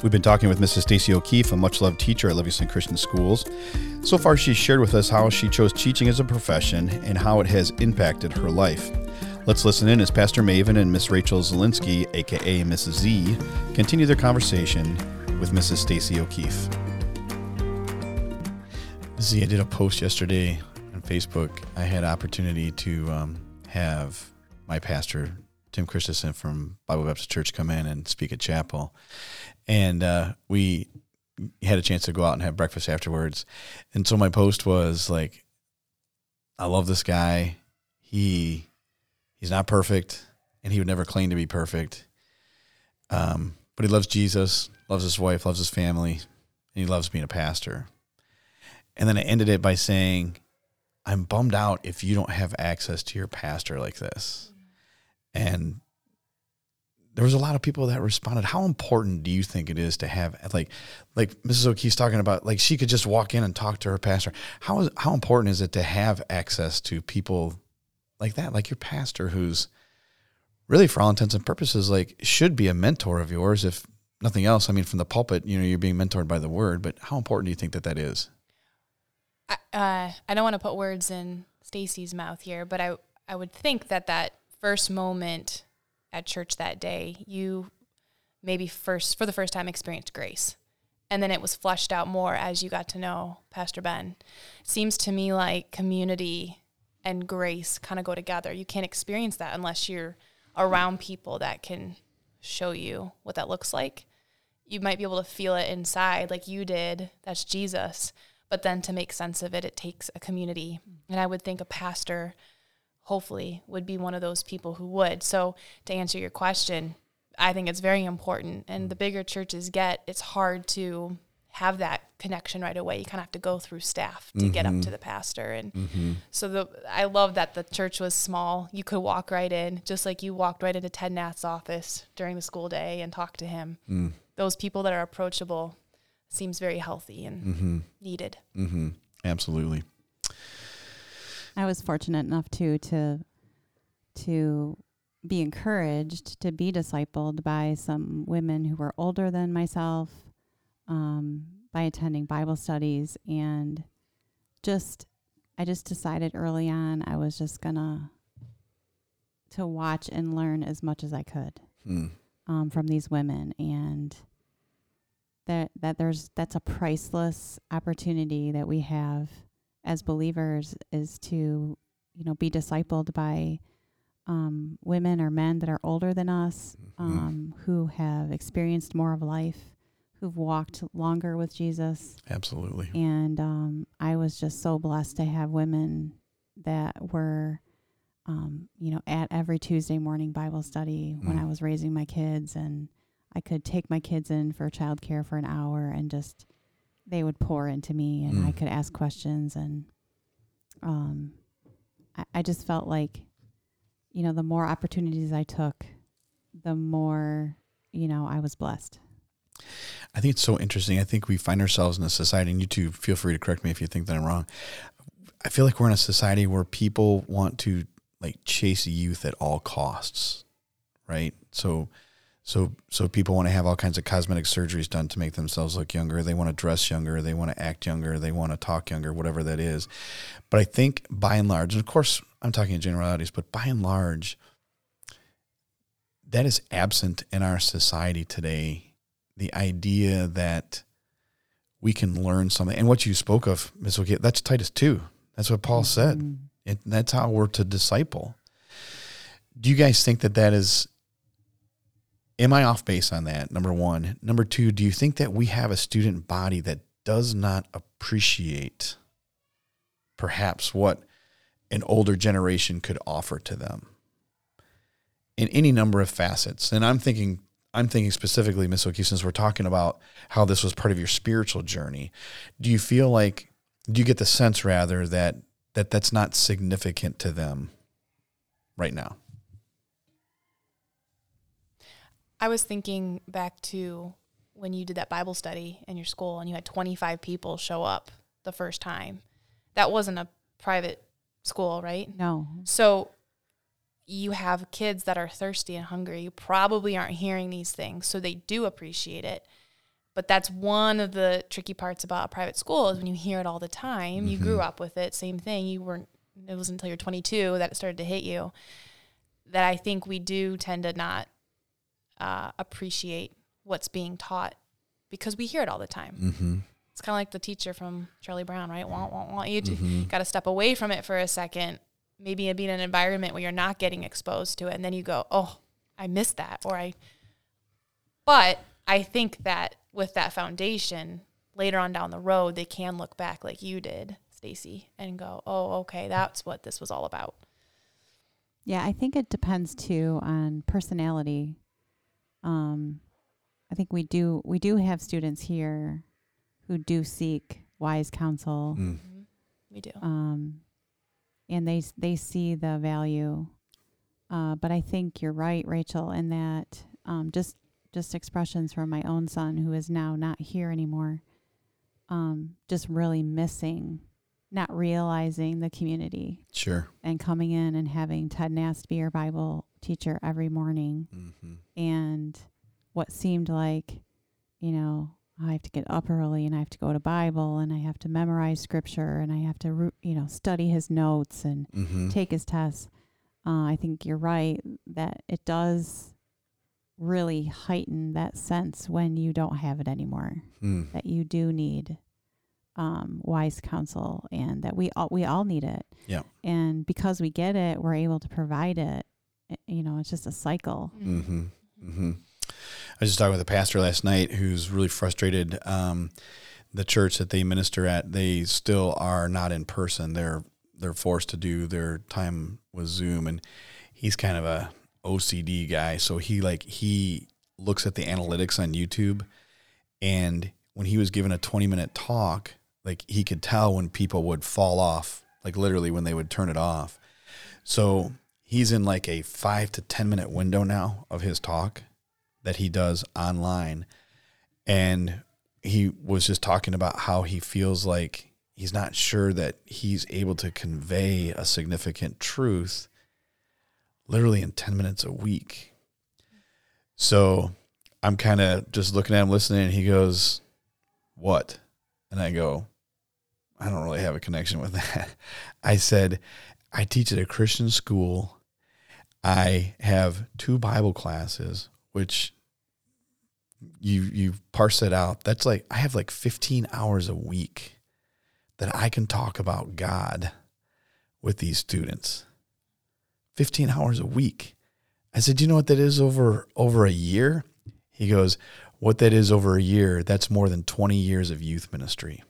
We've been talking with Mrs. Stacey O'Keefe, a much loved teacher at Livingston Christian Schools. So far, she's shared with us how she chose teaching as a profession and how it has impacted her life. Let's listen in as Pastor Maven and Miss Rachel Zielinski, aka Mrs. Z, continue their conversation with Mrs. Stacey O'Keefe. Z, I did a post yesterday on Facebook. I had opportunity to um, have my pastor Tim Christensen from Bible Baptist Church come in and speak at chapel, and uh, we had a chance to go out and have breakfast afterwards. And so my post was like, "I love this guy. He he's not perfect, and he would never claim to be perfect. Um, but he loves Jesus, loves his wife, loves his family, and he loves being a pastor." And then I ended it by saying, "I'm bummed out if you don't have access to your pastor like this." and there was a lot of people that responded. How important do you think it is to have like like Mrs. O'Keefe's talking about like she could just walk in and talk to her pastor. How is how important is it to have access to people like that, like your pastor who's really for all intents and purposes like should be a mentor of yours if nothing else. I mean from the pulpit, you know, you're being mentored by the word, but how important do you think that that is? I, uh, I don't want to put words in Stacey's mouth here, but I I would think that that first moment at church that day, you maybe first for the first time experienced grace. And then it was fleshed out more as you got to know Pastor Ben. Seems to me like community and grace kind of go together. You can't experience that unless you're around people that can show you what that looks like. You might be able to feel it inside like you did. That's Jesus. But then to make sense of it, it takes a community. And I would think a pastor hopefully would be one of those people who would. So to answer your question, I think it's very important. And the bigger churches get, it's hard to have that connection right away. You kind of have to go through staff to mm-hmm. get up to mm-hmm. the pastor. And mm-hmm. so the I love that the church was small. You could walk right in, just like you walked right into Ted Nath's office during the school day and talk to him. Mm. Those people that are approachable seems very healthy and mm-hmm. needed. Mm-hmm. Absolutely. I was fortunate enough too to to be encouraged to be discipled by some women who were older than myself um, by attending Bible studies and just I just decided early on I was just gonna to watch and learn as much as I could hmm. um, from these women and that that there's that's a priceless opportunity that we have as believers is to you know be discipled by um, women or men that are older than us mm-hmm. um, who have experienced more of life who've walked longer with jesus absolutely and um, i was just so blessed to have women that were um, you know at every tuesday morning bible study mm. when i was raising my kids and i could take my kids in for childcare for an hour and just they would pour into me and mm. I could ask questions and um I, I just felt like you know the more opportunities I took the more you know I was blessed. I think it's so interesting. I think we find ourselves in a society and you two feel free to correct me if you think that I'm wrong. I feel like we're in a society where people want to like chase youth at all costs. Right? So so so people want to have all kinds of cosmetic surgeries done to make themselves look younger. They want to dress younger, they want to act younger, they want to talk younger, whatever that is. But I think by and large, and of course I'm talking in generalities, but by and large, that is absent in our society today. The idea that we can learn something. And what you spoke of, Ms. Okay, that's Titus 2. That's what Paul said. Mm-hmm. And that's how we're to disciple. Do you guys think that that is Am I off base on that? Number one. Number two, do you think that we have a student body that does not appreciate perhaps what an older generation could offer to them in any number of facets? And I'm thinking I'm thinking specifically, Miss O'Keefe, since we're talking about how this was part of your spiritual journey. Do you feel like do you get the sense rather that that that's not significant to them right now? I was thinking back to when you did that Bible study in your school and you had 25 people show up the first time. That wasn't a private school, right? No. So you have kids that are thirsty and hungry. You probably aren't hearing these things, so they do appreciate it. But that's one of the tricky parts about a private school is when you hear it all the time. You grew mm-hmm. up with it, same thing. You weren't. It wasn't until you're 22 that it started to hit you. That I think we do tend to not uh, appreciate what's being taught because we hear it all the time. Mm-hmm. It's kind of like the teacher from Charlie Brown, right? Want, want, want. You Mm-hmm. got to step away from it for a second, maybe be in an environment where you're not getting exposed to it. And then you go, oh, I missed that. Or I, but I think that with that foundation, later on down the road, they can look back like you did, Stacey, and go, oh, okay, that's what this was all about. Yeah, I think it depends too on personality. Um, I think we do we do have students here who do seek wise counsel, Mm. We do. um, and they s- they see the value. Uh, but I think you're right, Rachel, in that um, just just expressions from my own son, who is now not here anymore. Um, just really missing, not realizing the community Sure. and coming in and having Ted Nast be your Bible teacher every morning Mm-hmm. and what seemed like, you know, I have to get up early and I have to go to Bible and I have to memorize scripture and I have to, you know, study his notes and Mm-hmm. take his tests. Uh, I think you're right that it does really heighten that sense when you don't have it anymore Mm. that you do need um, wise counsel and that we all we all need it. Yeah. And because we get it, we're able to provide it. You know, it's just a cycle. Mm-hmm. Mm-hmm. I was just talking with a pastor last night who's really frustrated. Um, the church that they minister at, they still are not in person. They're they're forced to do their time with Zoom, and he's kind of a OCD guy. So he like he looks at the analytics on YouTube, and when he was given a twenty minute talk, like he could tell when people would fall off, like literally when they would turn it off. So he's in like a five to 10 minute window now of his talk that he does online. And he was just talking about how he feels like he's not sure that he's able to convey a significant truth literally in 10 minutes a week. So I'm kind of just looking at him, listening, and he goes, What? And I go, I don't really have a connection with that. I said, I teach at a Christian school. I have two Bible classes, which you you parse it out. That's like I have like 15 hours a week that I can talk about God with these students. 15 hours a week. I said, "Do you know what that is over over a year?" He goes, "What that is over a year, that's more than 20 years of youth ministry."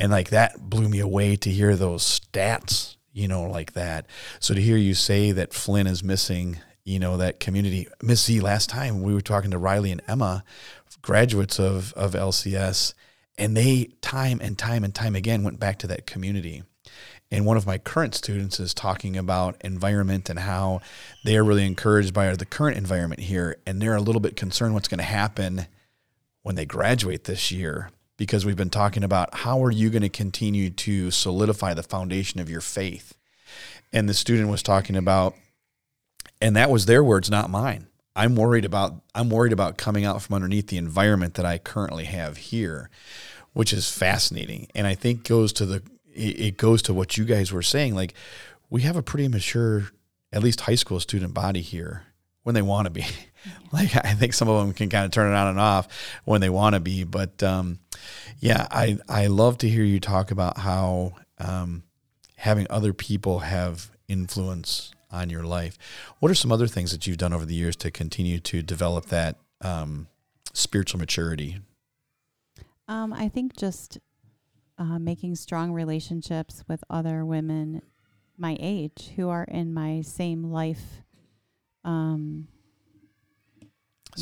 And like that blew me away to hear those stats, you know, like that. So to hear you say that Flynn is missing, you know, that community. Miss Z, last time we were talking to Riley and Emma, graduates of, of LCS, and they time and time and time again went back to that community. And one of my current students is talking about environment and how they are really encouraged by the current environment here. And they're a little bit concerned what's going to happen when they graduate this year because we've been talking about how are you going to continue to solidify the foundation of your faith. And the student was talking about and that was their words not mine. I'm worried about I'm worried about coming out from underneath the environment that I currently have here, which is fascinating. And I think goes to the it goes to what you guys were saying like we have a pretty mature at least high school student body here when they want to be. like I think some of them can kind of turn it on and off when they want to be, but um, yeah, I I love to hear you talk about how um, having other people have influence on your life. What are some other things that you've done over the years to continue to develop that um, spiritual maturity? Um, I think just uh, making strong relationships with other women my age who are in my same life. Um,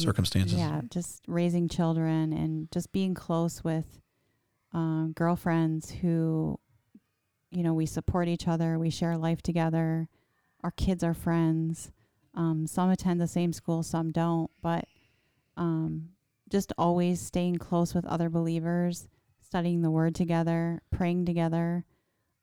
Circumstances. Yeah, just raising children and just being close with um, girlfriends who, you know, we support each other, we share life together. Our kids are friends. Um, some attend the same school, some don't, but um, just always staying close with other believers, studying the Word together, praying together.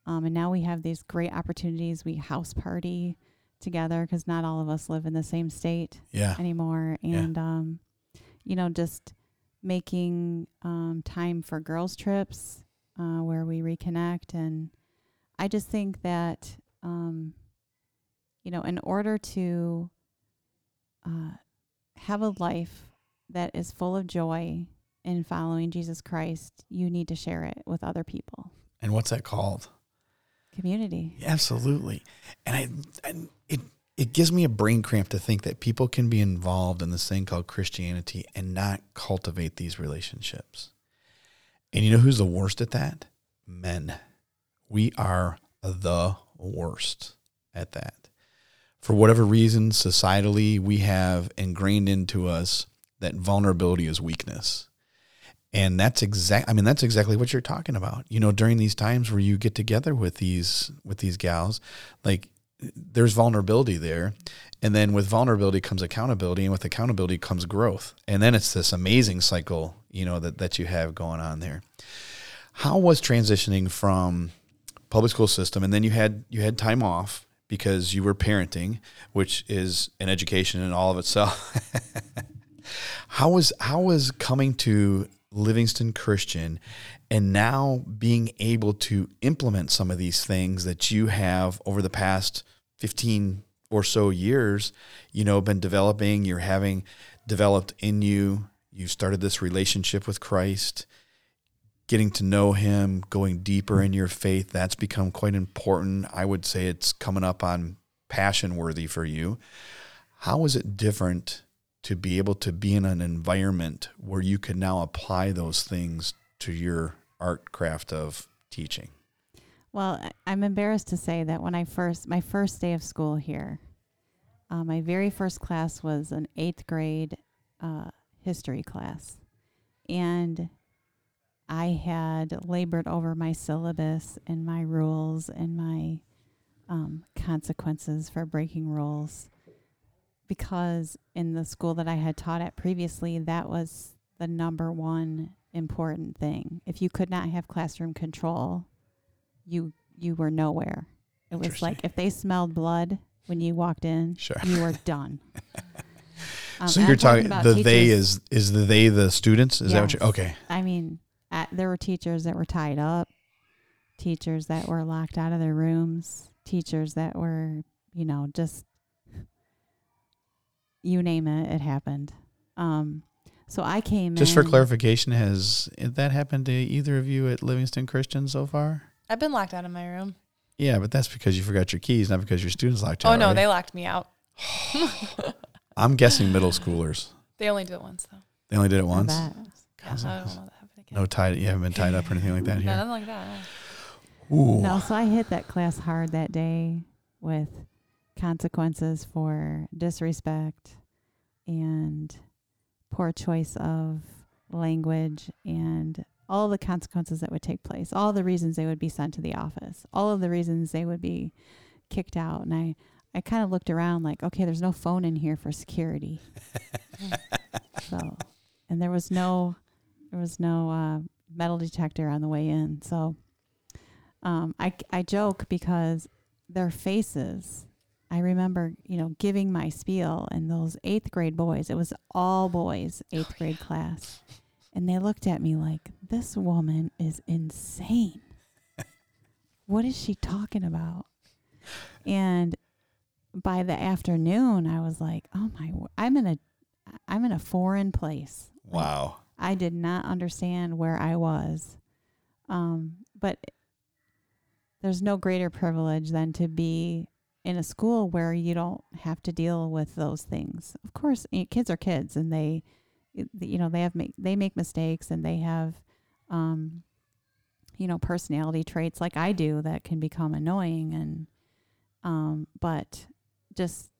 Um, and now we have these great opportunities. We house party together because not all of us live in the same state Yeah. anymore Yeah. and um you know just making um, time for girls trips uh, where we reconnect and i just think that um, you know in order to uh, have a life that is full of joy in following jesus christ you need to share it with other people And what's that called? Community Absolutely. And I and it it gives me a brain cramp to think that people can be involved in this thing called Christianity and not cultivate these relationships. And you know who's the worst at that? Men. We are the worst at that. For whatever reason, societally, we have ingrained into us that vulnerability is weakness. And that's exact I mean that's exactly what you're talking about. You know, during these times where you get together with these with these gals, like there's vulnerability there. And then with vulnerability comes accountability and with accountability comes growth. And then it's this amazing cycle, you know, that that you have going on there. How was transitioning from public school system and then you had you had time off because you were parenting, which is an education in all of itself. how was how was coming to Livingston Christian and now being able to implement some of these things that you have over the past 15 or so years, you know, been developing, you're having developed in you, you started this relationship with Christ, getting to know him, going deeper in your faith, that's become quite important. I would say it's coming up on passion worthy for you. How is it different to be able to be in an environment where you can now apply those things to your art craft of teaching? Well, I'm embarrassed to say that when I first, my first day of school here, uh, my very first class was an eighth grade uh, history class. And I had labored over my syllabus and my rules and my um, consequences for breaking rules because in the school that I had taught at previously, that was the number one important thing. If you could not have classroom control, you you were nowhere. It was like if they smelled blood when you walked in, Sure. you were done. Um, so you're talking about the they is is the they the students? Is that what you Yes. okay. I mean, at, there were teachers that were tied up, teachers that were locked out of their rooms, teachers that were, you know, just you name it, it happened. Um, so I came Just for clarification, has that happened to either of you at Livingston Christian so far? I've been locked out of my room. Yeah, but that's because you forgot your keys, not because your students locked you Oh out. Oh no, right? they locked me out. I'm guessing middle schoolers. They only did it once though. They only did it once. Yeah, I don't know that happened again. No tied. You haven't been tied up or anything like that No, here. nothing like that. no. Ooh. No, so I hit that class hard that day with consequences for disrespect and poor choice of language and all the consequences that would take place, all the reasons they would be sent to the office, all of the reasons they would be kicked out. And I, I kind of looked around like, okay, there's no phone in here for security. so, and there was no, there was no uh, metal detector on the way in. So, um, I, I joke because their faces, I remember, you know, giving my spiel and those eighth grade boys, it was all boys, eighth grade class. And they looked at me like, this woman is insane. what is she talking about? And by the afternoon, I was like, oh my, I'm in a, I'm in a foreign place. Wow. I did not understand where I was. Um, but there's no greater privilege than to be in a school where you don't have to deal with those things. Of course, eh, kids are kids, and they, you know, they have make they make mistakes, and they have, um, you know, personality traits like I do that can become annoying, and, um, but just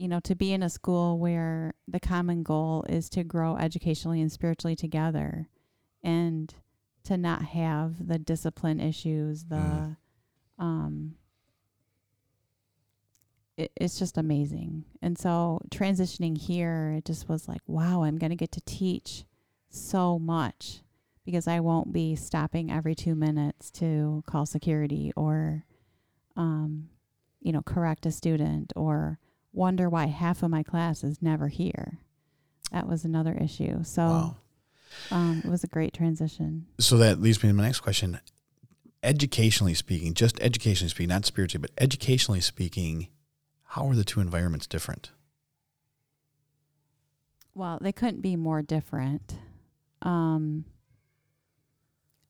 you know, to be in a school where the common goal is to grow educationally and spiritually together and to not have the discipline issues, the, Mm. um, it, it's just amazing. And so transitioning here, it just was like, wow, I'm going to get to teach so much because I won't be stopping every two minutes to call security or, um, you know, correct a student or wonder why half of my class is never here. That was another issue. So, Wow. um, it was a great transition. So that leads me to my next question. Educationally speaking, just educationally speaking, not spiritually, but educationally speaking, how are the two environments different? Well, they couldn't be more different. Um,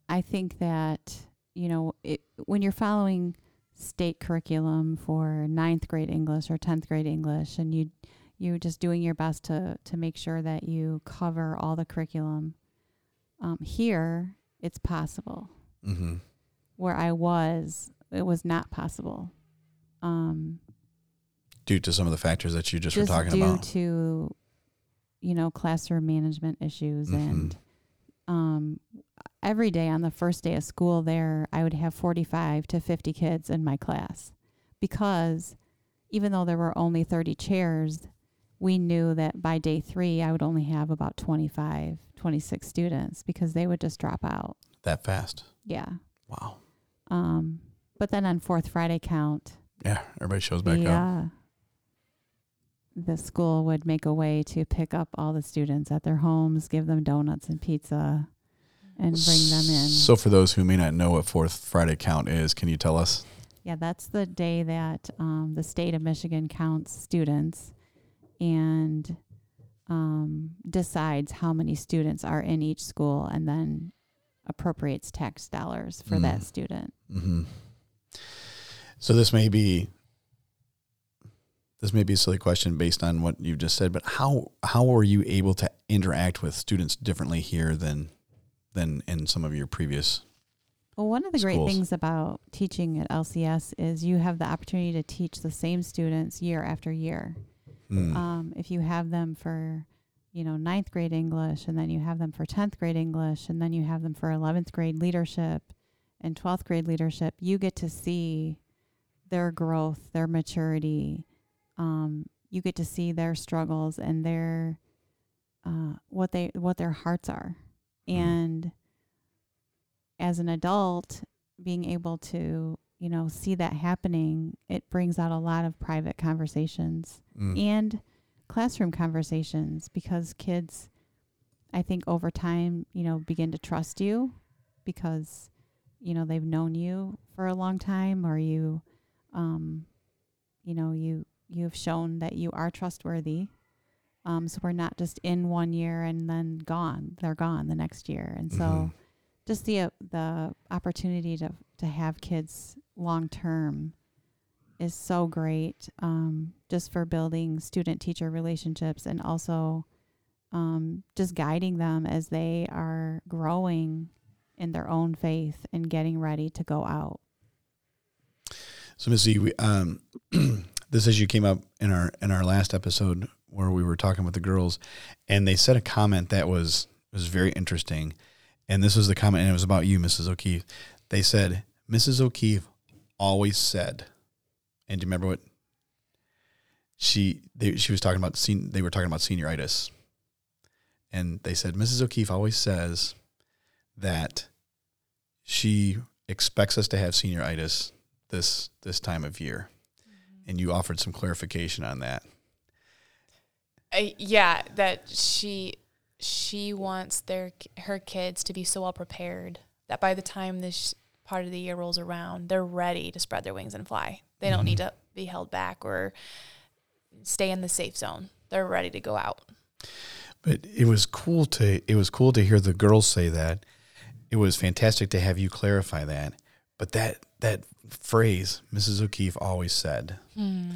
I think that you know it, when you're following state curriculum for ninth grade English or tenth grade English, and you you're just doing your best to to make sure that you cover all the curriculum. Um, here, it's possible. Mm-hmm. Where I was, it was not possible. Um, Due to some of the factors that you just, just were talking due about. to you know classroom management issues Mhm. and um, every day on the first day of school there i would have 45 to 50 kids in my class because even though there were only 30 chairs we knew that by day three i would only have about 25 26 students because they would just drop out that fast. yeah Wow. um, but then on fourth friday count Yeah, everybody shows back the, up. The school would make a way to pick up all the students at their homes, give them donuts and pizza, and bring them in. So, for those who may not know what Fourth Friday count is, can you tell us? yeah, that's the day that um, the state of Michigan counts students and um, decides how many students are in each school and then appropriates tax dollars for that Mm. student. Mm-hmm. So, this may be this may be a silly question based on what you've just said, but how how were you able to interact with students differently here than than in some of your previous? Well, one of the great things about teaching at LCS is you have the opportunity to teach the same students year after year. Mm, um, if you have them for you know ninth grade english and then you have them for 10th grade english and then you have them for 11th grade leadership and 12th grade leadership you get to see their growth their maturity um, you get to see their struggles and their uh, what they what their hearts are Mhm. and as an adult being able to you know see that happening it brings out a lot of private conversations mm, and classroom conversations because kids i think over time you know begin to trust you because you know they've known you for a long time or you um you know you you've shown that you are trustworthy. Um so we're not just in one year and then gone they're gone the next year. And so Mhm. just the uh, the opportunity to to have kids long term is so great um, just for building student teacher relationships and also um, just guiding them as they are growing in their own faith and getting ready to go out. So, Missy, we, um, this issue came up in our in our last episode where we were talking with the girls, and they said a comment that was was very interesting, and this was the comment, and it was about you, Mrs. O'Keefe. They said, Mrs. O'Keefe always said, and do you remember what she they, she was talking about? Sen- they were talking about senioritis, and they said, Mrs. O'Keefe always says that she expects us to have senioritis this this time of year and you offered some clarification on that Uh, yeah, that she she wants their her kids to be so well prepared that by the time this part of the year rolls around, they're ready to spread their wings and fly. They don't need to be held back or stay in the safe zone. They're ready to go out. but it was cool to it was cool to hear the girls say that it was fantastic to have you clarify that but that that phrase mrs. O'keefe always said. Hmm.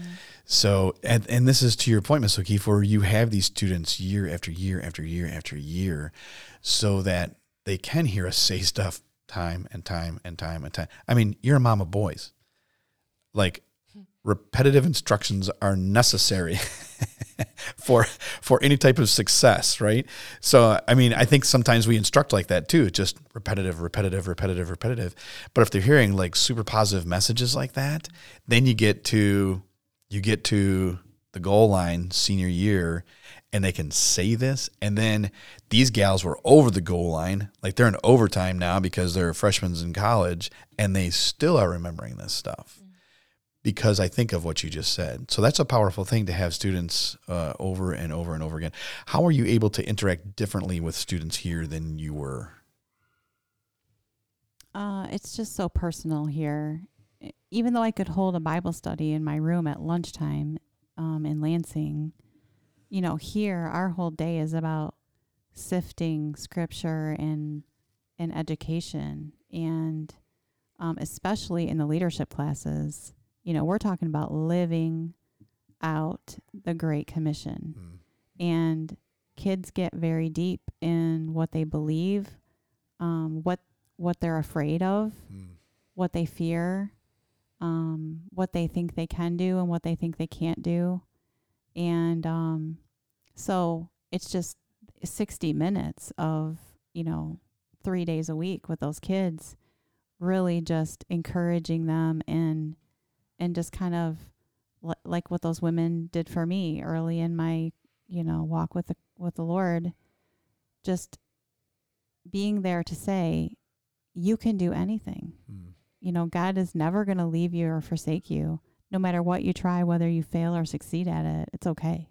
So and, and this is to your point miss o'keefe where you have these students year after year after year after year so that they can hear us say stuff time and time and time and time. I mean you're a mom of boys. Like hmm. repetitive instructions are necessary for for any type of success, right? So I mean, I think sometimes we instruct like that too, just repetitive, repetitive, repetitive, repetitive. But if they're hearing like super positive messages like that, then you get to you get to the goal line senior year and they can say this and then these gals were over the goal line like they're in overtime now because they're freshmen in college and they still are remembering this stuff because I think of what you just said. So that's a powerful thing to have students uh, over and over and over again. How are you able to interact differently with students here than you were? Uh, it's just so personal here. Even though I could hold a Bible study in my room at lunchtime um, in Lansing, you know, here our whole day is about sifting scripture and and education, and um, especially in the leadership classes, you know, we're talking about living out the Great Commission, mm. and kids get very deep in what they believe, um, what what they're afraid of, mm. what they fear, um, what they think they can do, and what they think they can't do. And um, so it's just 60 minutes of, you know, three days a week with those kids, really just encouraging them and, and just kind of l- like what those women did for me early in my, you know, walk with the, with the Lord, just being there to say, you can do anything. Mm. You know, God is never going to leave you or forsake you. No matter what you try, whether you fail or succeed at it, it's okay.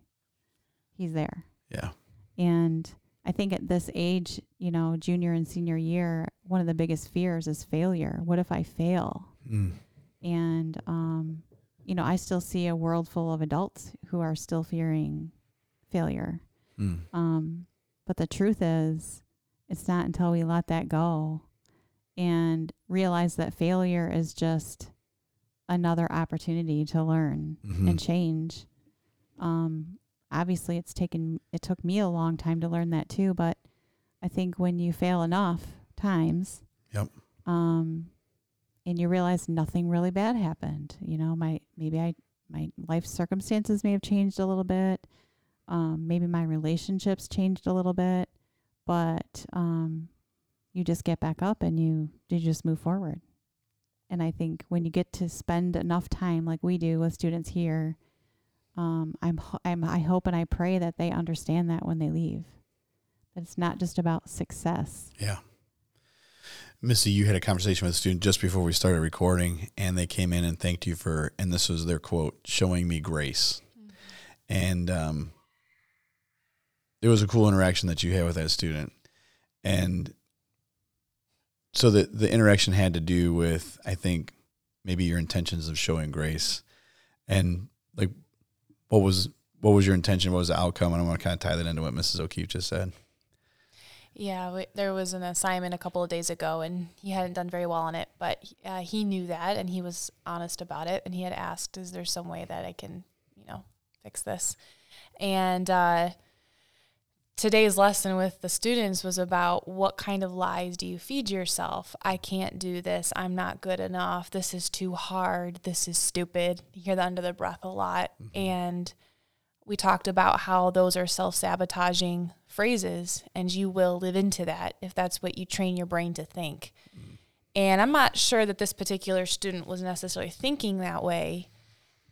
He's there. Yeah. And I think at this age, you know, junior and senior year, one of the biggest fears is failure. What if I fail? Mm. And, um, you know, I still see a world full of adults who are still fearing failure. Mm. Um, but the truth is, it's not until we let that go and realize that failure is just another opportunity to learn mm-hmm. and change. Um, obviously, it's taken it took me a long time to learn that too. But I think when you fail enough times, yep, um, and you realize nothing really bad happened. You know, my maybe I my life circumstances may have changed a little bit. Um, maybe my relationships changed a little bit, but um, you just get back up and you you just move forward. And I think when you get to spend enough time like we do with students here, um, I'm I'm I hope and I pray that they understand that when they leave, that it's not just about success. Yeah. Missy, you had a conversation with a student just before we started recording, and they came in and thanked you for, and this was their quote, showing me grace. Mm-hmm. And um, it was a cool interaction that you had with that student. And so the the interaction had to do with I think maybe your intentions of showing grace, and like what was what was your intention? What was the outcome? And i want to kind of tie that into what Mrs. O'Keefe just said. Yeah, we, there was an assignment a couple of days ago, and he hadn't done very well on it, but uh, he knew that, and he was honest about it, and he had asked, "Is there some way that I can, you know, fix this?" And uh, today's lesson with the students was about what kind of lies do you feed yourself? I can't do this. I'm not good enough. This is too hard. This is stupid. You hear that under the breath a lot. Mm-hmm. And we talked about how those are self sabotaging phrases, and you will live into that if that's what you train your brain to think. Mm-hmm. And I'm not sure that this particular student was necessarily thinking that way,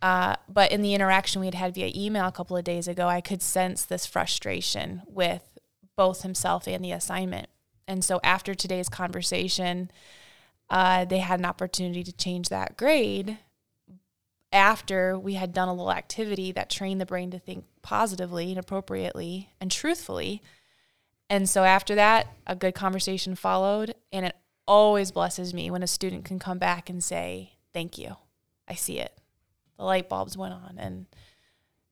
uh, but in the interaction we had had via email a couple of days ago, I could sense this frustration with both himself and the assignment. And so after today's conversation, uh, they had an opportunity to change that grade after we had done a little activity that trained the brain to think positively and appropriately and truthfully. And so after that, a good conversation followed. And it always blesses me when a student can come back and say, Thank you. I see it the light bulbs went on. And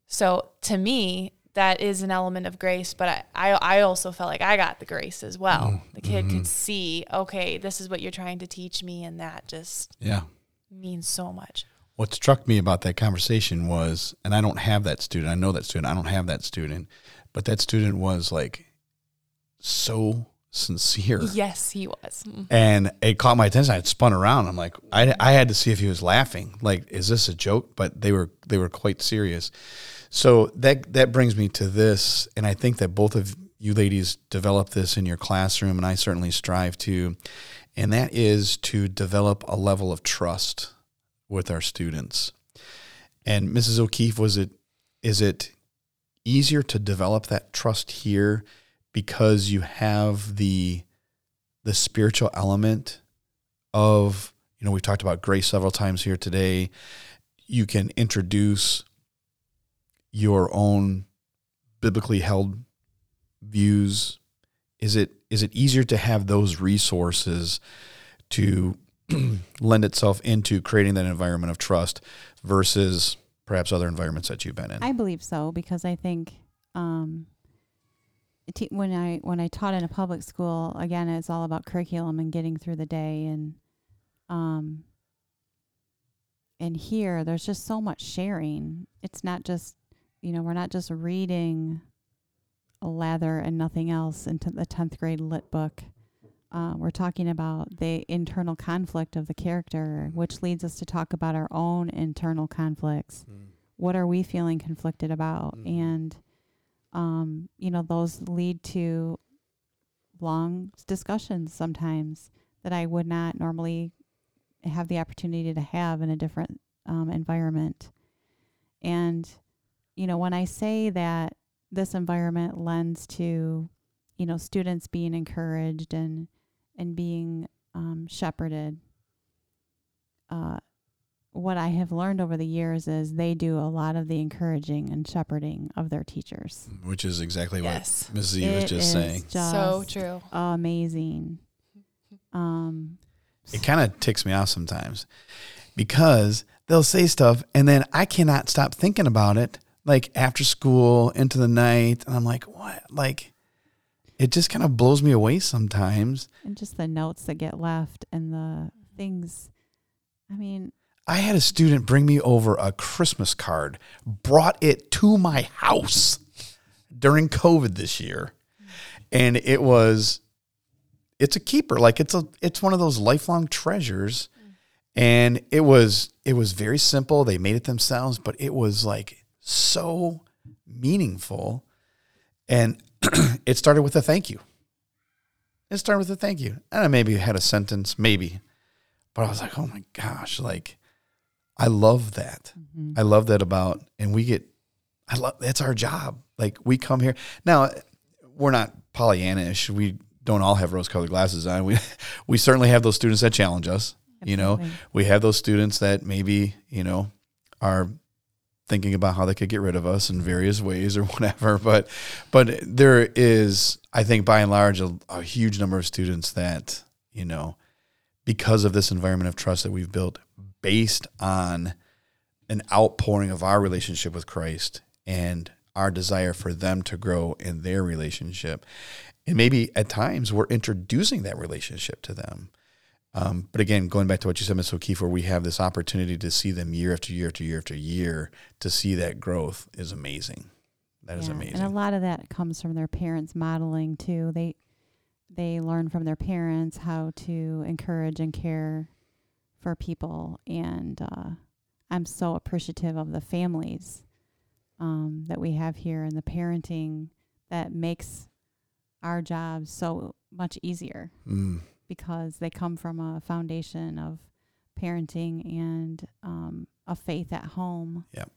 so to me, that is an element of grace, but I, I, I also felt like I got the grace as well. Mm-hmm. The kid mm-hmm. could see, okay, this is what you're trying to teach me, and that just yeah means so much. What struck me about that conversation was, and I don't have that student. I know that student. I don't have that student, but that student was like so sincere. Yes, he was. Mm-hmm. And it caught my attention. I spun around. I'm like, I, I had to see if he was laughing. Like, is this a joke? But they were they were quite serious. So that that brings me to this, and I think that both of you ladies develop this in your classroom, and I certainly strive to, and that is to develop a level of trust with our students. And Mrs. O'Keefe, was it is it easier to develop that trust here because you have the the spiritual element of you know we've talked about grace several times here today you can introduce your own biblically held views is it is it easier to have those resources to lend itself into creating that environment of trust versus perhaps other environments that you've been in I believe so because I think um, when I when I taught in a public school, again, it's all about curriculum and getting through the day, and um, and here there's just so much sharing. It's not just you know we're not just reading a lather and nothing else into the tenth grade lit book. Uh, we're talking about the internal conflict of the character, which leads us to talk about our own internal conflicts. What are we feeling conflicted about? Mhm. And, um, you know, those lead to long discussions sometimes that I would not normally have the opportunity to have in a different um, environment. And, you know, when I say that this environment lends to, you know, students being encouraged and and being um, shepherded. Uh, what I have learned over the years is they do a lot of the encouraging and shepherding of their teachers. which is exactly Yes. what Mrs. E was just is saying. so true. Amazing. Um, It kind of ticks me off sometimes because they'll say stuff and then I cannot stop thinking about it like after school into the night and I'm like what like it just kind of blows me away sometimes. and just the notes that get left and the things. I mean, I had a student bring me over a Christmas card, brought it to my house during COVID this year. And it was it's a keeper. Like it's a it's one of those lifelong treasures. And it was it was very simple. They made it themselves, but it was like so meaningful. And it started with a thank you. It started with a thank you. And I maybe had a sentence, maybe. But I was like, oh my gosh, like I love that. mhm. I love that about, and we get, I love that's our job. Like we come here now, we're not Pollyannish. We don't all have rose-colored glasses on. We we certainly have those students that challenge us. You know, we have those students that maybe you know are thinking about how they could get rid of us in various ways or whatever. But but there is, I think, by and large, a, a huge number of students that you know because of this environment of trust that we've built based on an outpouring of our relationship with Christ and our desire for them to grow in their relationship. And maybe at times we're introducing that relationship to them. Um, but again, going back to what you said, Ms. O'Keefe, where we have this opportunity to see them year after year after year after year, to see that growth is amazing. That is Yeah, amazing. And a lot of that comes from their parents modeling too. They they learn from their parents how to encourage and care for people, and uh, I'm so appreciative of the families um, that we have here and the parenting that makes our jobs so much easier Mm, because they come from a foundation of parenting and um, a faith at home. Yep.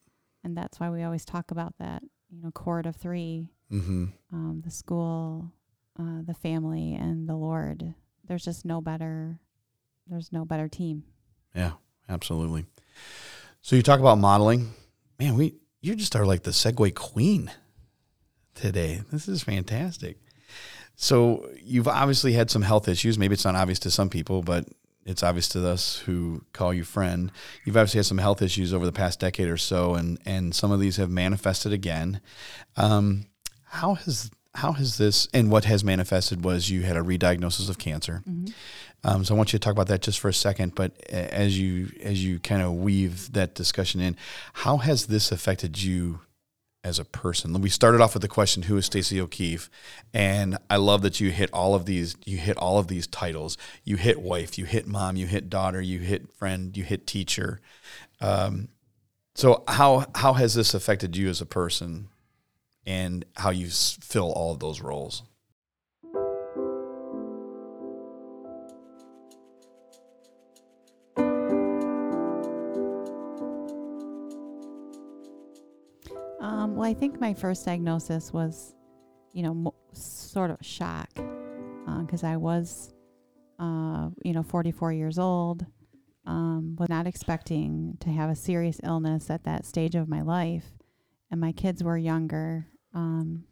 And that's why we always talk about that, you know, cord of three hmm um, the school, uh, the family, and the Lord. There's just no better. There's no better team. Yeah, absolutely. So you talk about modeling, man. We you just are like the segue queen today. This is fantastic. So you've obviously had some health issues. Maybe it's not obvious to some people, but it's obvious to us who call you friend. You've obviously had some health issues over the past decade or so, and and some of these have manifested again. Um, how has how has this and what has manifested was you had a re-diagnosis of cancer. Um, so I want you to talk about that just for a second. But as you as you kind of weave that discussion in, how has this affected you as a person? We started off with the question, "Who is Stacey O'Keefe?" And I love that you hit all of these. You hit all of these titles. You hit wife. You hit mom. You hit daughter. You hit friend. You hit teacher. Um, so how how has this affected you as a person, and how you fill all of those roles? Well, I think my first diagnosis was, you know, mo- sort of a shock because I was, uh, you know, 44 years old. um, was not expecting to have a serious illness at that stage of my life, and my kids were younger, um,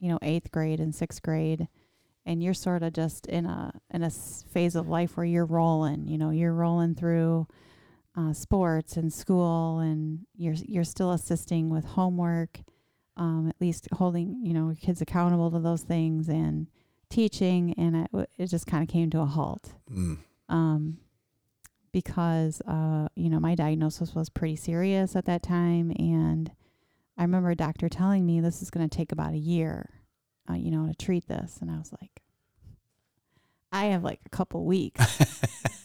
you know, eighth grade and sixth grade, and you're sort of just in a in a phase of life where you're rolling. You know, you're rolling through uh, sports and school, and you're you're still assisting with homework, um, at least holding you know kids accountable to those things and teaching, and it, it just kind of came to a halt Mm. um, because uh, you know my diagnosis was pretty serious at that time, and I remember a doctor telling me this is going to take about a year, uh, you know, to treat this, and I was like, I have like a couple weeks,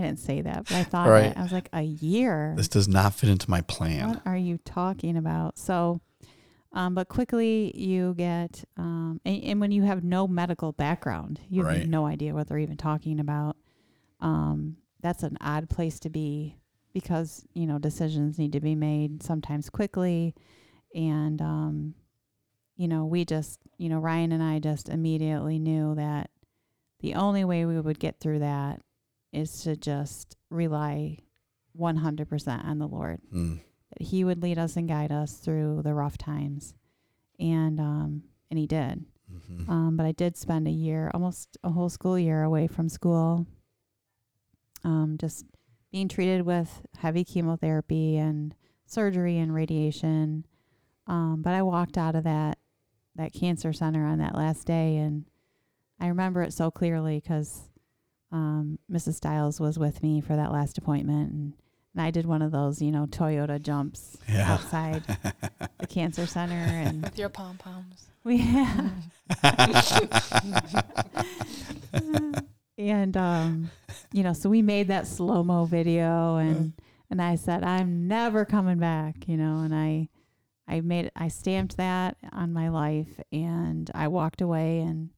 I didn't say that, but I thought Right. I was like a year. This does not fit into my plan. What are you talking about? So, um, but quickly you get, um, and, and when you have no medical background, you have no idea what they're even talking about. Um, that's an odd place to be because, you know, decisions need to be made sometimes quickly. And, um, you know, we just, you know, Ryan and I just immediately knew that the only way we would get through that is to just rely 100% on the Lord Mm. that he would lead us and guide us through the rough times and um and he did Mhm. um but i did spend a year almost a whole school year away from school um just being treated with heavy chemotherapy and surgery and radiation um but i walked out of that that cancer center on that last day and i remember it so clearly because um, mrs stiles was with me for that last appointment and and I did one of those, you know, Toyota jumps Yeah. outside the cancer center, and With your pom poms. we and um, you know, so we made that slow mo video, and and I said I'm never coming back, you know, and I I made I stamped that on my life, and I walked away, and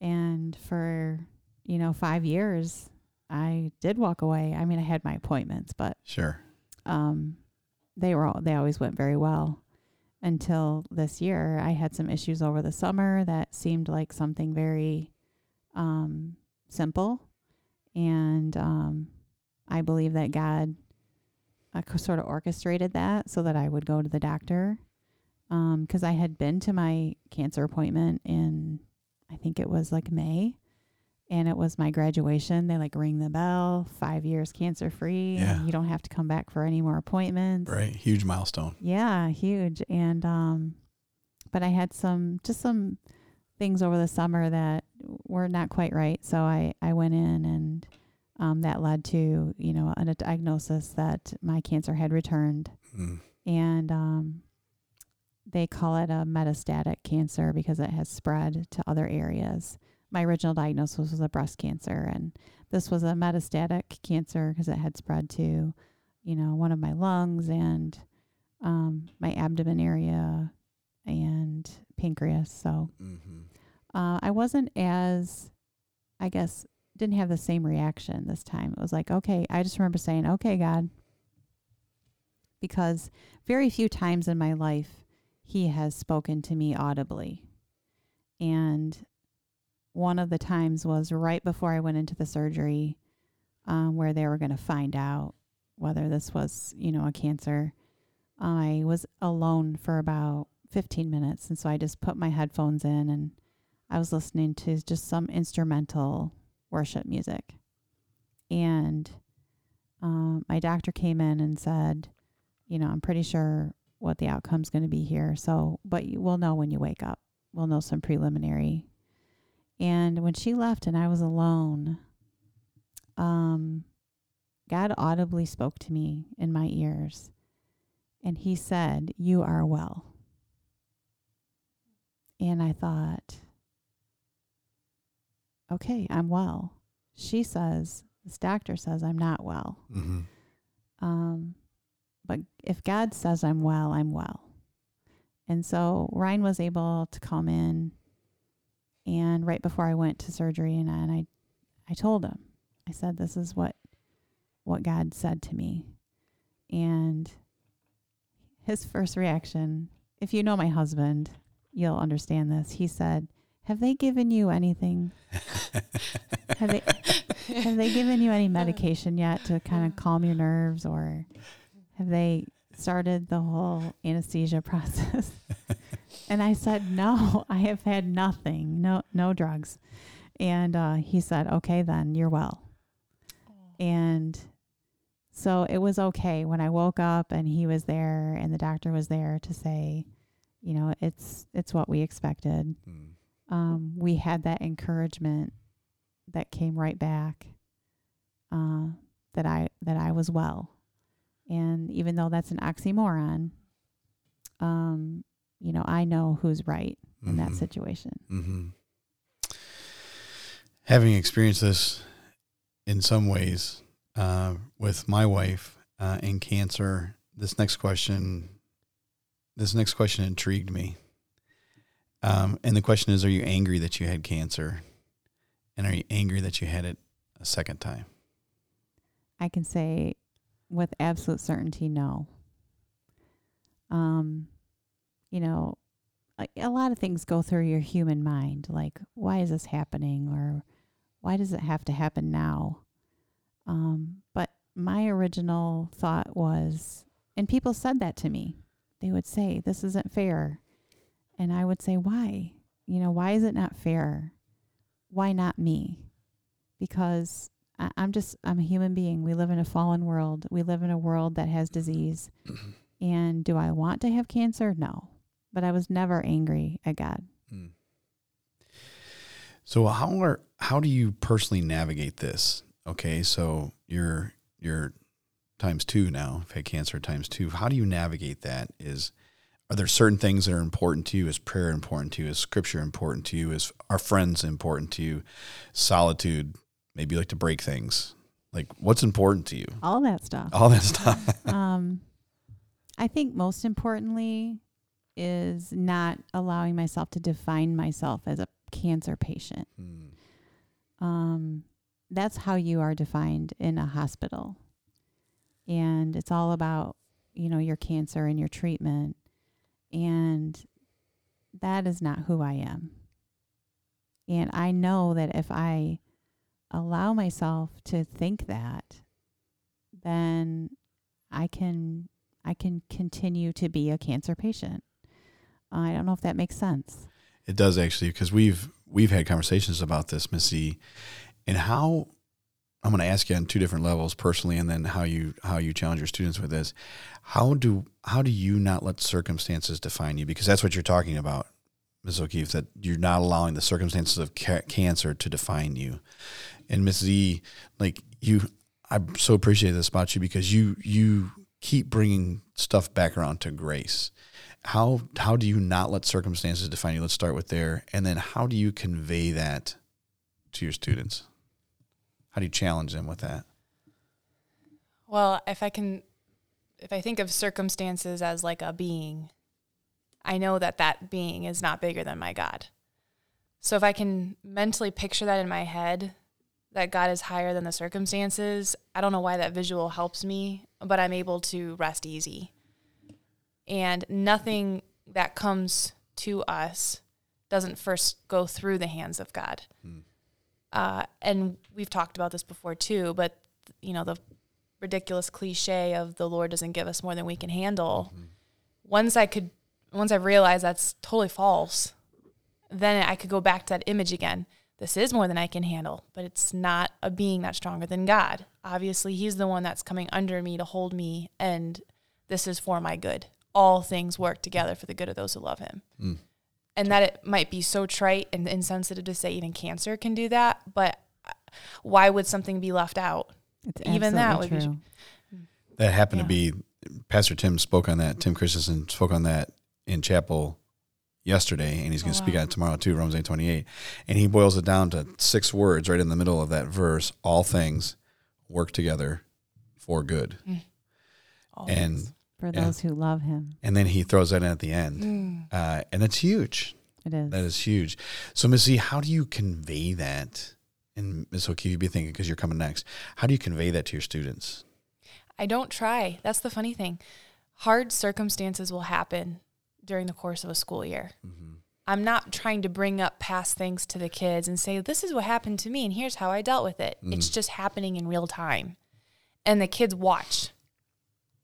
and for you know five years I did walk away. I mean, I had my appointments, but Sure. um, they were all, they always went very well until this year. I had some issues over the summer that seemed like something very um, simple, and um, I believe that God uh, sort of orchestrated that so that I would go to the doctor because I had been to my cancer appointment in I think it was like May. And it was my graduation. They like ring the bell, five years cancer free. Yeah. You don't have to come back for any more appointments. Right. Huge milestone. Yeah, huge. And um but I had some just some things over the summer that were not quite right. So I I went in and um that led to, you know, a diagnosis that my cancer had returned Mm. and um they call it a metastatic cancer because it has spread to other areas. My original diagnosis was a breast cancer and this was a metastatic cancer because it had spread to, you know, one of my lungs and um, my abdomen area and pancreas. So Mm-hmm. uh, I wasn't as, I guess, didn't have the same reaction this time. It was like, okay, I just remember saying, okay, God, because very few times in my life He has spoken to me audibly. And one of the times was right before I went into the surgery, um, where they were going to find out whether this was, you know, a cancer. I was alone for about 15 minutes. And so I just put my headphones in and I was listening to just some instrumental worship music. And um, my doctor came in and said, you know, I'm pretty sure what the outcome's going to be here. So, but you- we'll know when you wake up. We'll know some preliminary. And when she left and I was alone, um, God audibly spoke to me in my ears. And he said, You are well. And I thought, okay, I'm well. She says, this doctor says I'm not well. Mm-hmm. Um, but if God says I'm well, I'm well. And so Ryan was able to come in, and right before I went to surgery, and I, and I, I told him, I said, "This is what, what God said to me," and his first reaction, if you know my husband, you'll understand this. He said, "Have they given you anything? Have they?" have they given you any uh, medication yet to kind of uh. calm your nerves, or have they started the whole anesthesia process? and I said, no, I have had nothing, no, no drugs. And uh, he said, okay, then you're well. And so it was okay when I woke up and he was there and the doctor was there to say, you know, it's it's what we expected. Mm. Um, we had that encouragement that came right back uh, that I that I was well, and even though that's an oxymoron, um, you know, I know who's right in that Mhm. situation. hmm Having experienced this in some ways uh, with my wife uh, in cancer, this next question, this next question intrigued me. Um, and the question is: Are you angry that you had cancer, and are you angry that you had it a second time? I can say with absolute certainty, no. Um, you know, a, a lot of things go through your human mind, like why is this happening, or why does it have to happen now? Um, but my original thought was, and people said that to me. They would say, "This isn't fair," and I would say, "Why? You know, why is it not fair? Why not me?" Because I, I'm just I'm a human being. We live in a fallen world. We live in a world that has disease. And do I want to have cancer? No. But I was never angry at God. Mm. So how are how do you personally navigate this? Okay, so you're you're times two now. If I've had cancer times two. How do you navigate that? Is are there certain things that are important to you? Is prayer important to you? Is scripture important to you? Is our friends important to you? Solitude, maybe you like to break things. Like what's important to you? All that stuff. All that stuff. um, I think most importantly is not allowing myself to define myself as a cancer patient. Hmm. um, that's how you are defined in a hospital. And it's all about, you know, your cancer and your treatment. And that is not who I am. And I know that if I allow myself to think that, then I can I can continue to be a cancer patient. I don't know if that makes sense. It does actually, because we've we've had conversations about this, Missy, and how I'm going to ask you on two different levels, personally, and then how you how you challenge your students with this. How do how do you not let circumstances define you? Because that's what you're talking about, Ms. O'Keefe. That you're not allowing the circumstances of ca- cancer to define you. And Miss Z, like you, I so appreciate this about you because you you keep bringing stuff back around to grace how how do you not let circumstances define you? Let's start with there, and then how do you convey that to your students? How do you challenge them with that? Well, if I can, if I think of circumstances as like a being, I know that that being is not bigger than my God. So if I can mentally picture that in my head, that God is higher than the circumstances, I don't know why that visual helps me, but I'm able to rest easy. And nothing that comes to us doesn't first go through the hands of God. Hmm. Uh, and we've talked about this before too, but you know, the ridiculous cliche of the Lord doesn't give us more than we can handle. Once I could, once I realized that's totally false, then I could go back to that image again. This is more than I can handle, but it's not a being that's stronger than God. Obviously, He's the one that's coming under me to hold me, and this is for my good. All things work together for the good of those who love Him. Mm. And that it might be so trite and insensitive to say even cancer can do that, but why would something be left out? It's Even that absolutely would be. That happened Yeah. to be Pastor Tim spoke on that. Tim Christensen spoke on that in chapel yesterday, and he's going to Oh, speak wow. on it tomorrow too, Romans eight twenty eight. And he boils it down to six words right in the middle of that verse: all things work together for good. All And. For those who love him, and then he throws that in at the end, Mm. uh, and that's huge. it is. That is huge. So, Ms. Z, how do you convey that? And Ms. O'Keefe, you'd be thinking because you're coming next. How do you convey that to your students? I don't try. That's the funny thing. Hard circumstances will happen during the course of a school year. Mm-hmm. I'm not trying to bring up past things to the kids and say, this is what happened to me and here's how I dealt with it. It's mm. just happening in real time. And the kids watch.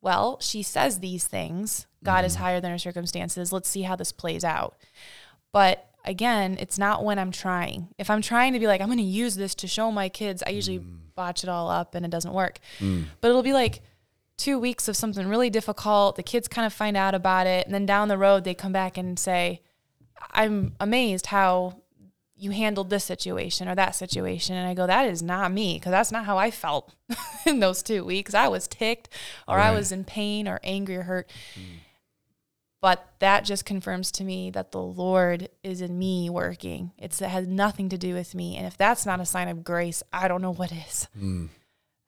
Well, she says these things. God is mm-hmm. higher than our circumstances. Let's see how this plays out. But again, it's not when I'm trying. If I'm trying to be like, I'm going to use this to show my kids, I usually mm. botch it all up and it doesn't work. Mm. But it'll be like two weeks of something really difficult. The kids kind of find out about it. And then down the road, they come back and say, I'm amazed how you handled this situation or that situation. And I go, that is not me because that's not how I felt in those two weeks. I was ticked or I was in pain or angry or hurt. Mm. But that just confirms to me that the Lord is in me working. It's, it has nothing to do with me. And if that's not a sign of grace, I don't know what is. Mm.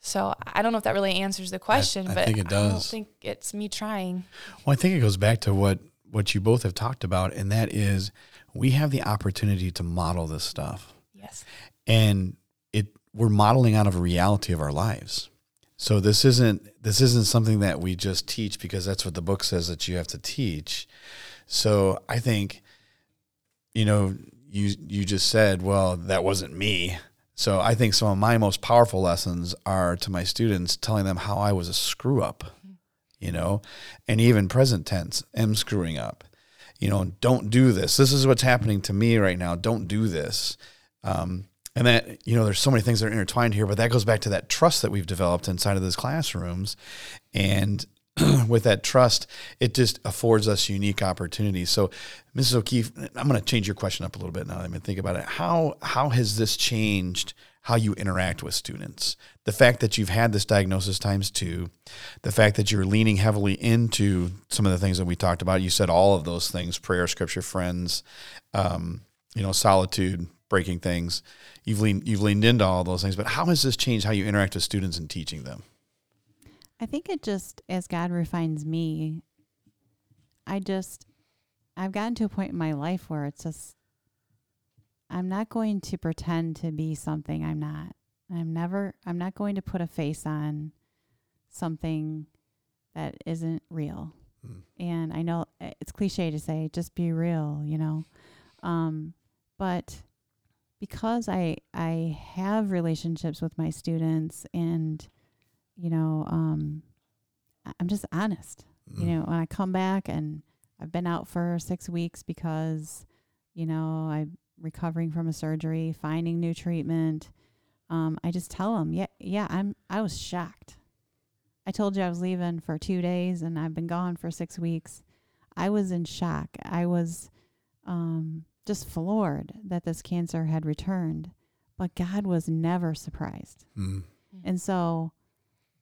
So I don't know if that really answers the question, I but think it does. I don't think it's me trying. Well, I think it goes back to what what you both have talked about, and that is we have the opportunity to model this stuff, Yes. and it we're modeling out of a reality of our lives. So this isn't this isn't something that we just teach because that's what the book says that you have to teach. So I think, you know, you you just said, well, that wasn't me. So I think some of my most powerful lessons are to my students telling them how I was a screw up, you know, and even present tense, am screwing up. You know, don't do this. This is what's happening to me right now. Don't do this. Um, and that, you know, there's so many things that are intertwined here, but that goes back to that trust that we've developed inside of those classrooms. And with that trust, it just affords us unique opportunities. So, Mrs. O'Keefe, I'm going to change your question up a little bit now that I'm think about it. How how has this changed how you interact with students? The fact that you've had this diagnosis times two, the fact that you're leaning heavily into some of the things that we talked about. You said all of those things: prayer, scripture, friends, um, you know, solitude, breaking things. You've leaned you've leaned into all those things. But how has this changed how you interact with students and teaching them? I think it just as God refines me, I just I've gotten to a point in my life where it's just I'm not going to pretend to be something I'm not. I'm never I'm not going to put a face on something that isn't real. Mm. And I know uh, it's cliche to say just be real, you know. Um but because I I have relationships with my students and you know, um, I- I'm just honest. You know, when I come back and I've been out for six weeks because, you know, I'm recovering from a surgery, finding new treatment. Um, I just tell them, yeah, yeah, I'm. I was shocked. I told you I was leaving for two days, and I've been gone for six weeks. I was in shock. I was um, just floored that this cancer had returned, but God was never surprised. Mm. And so,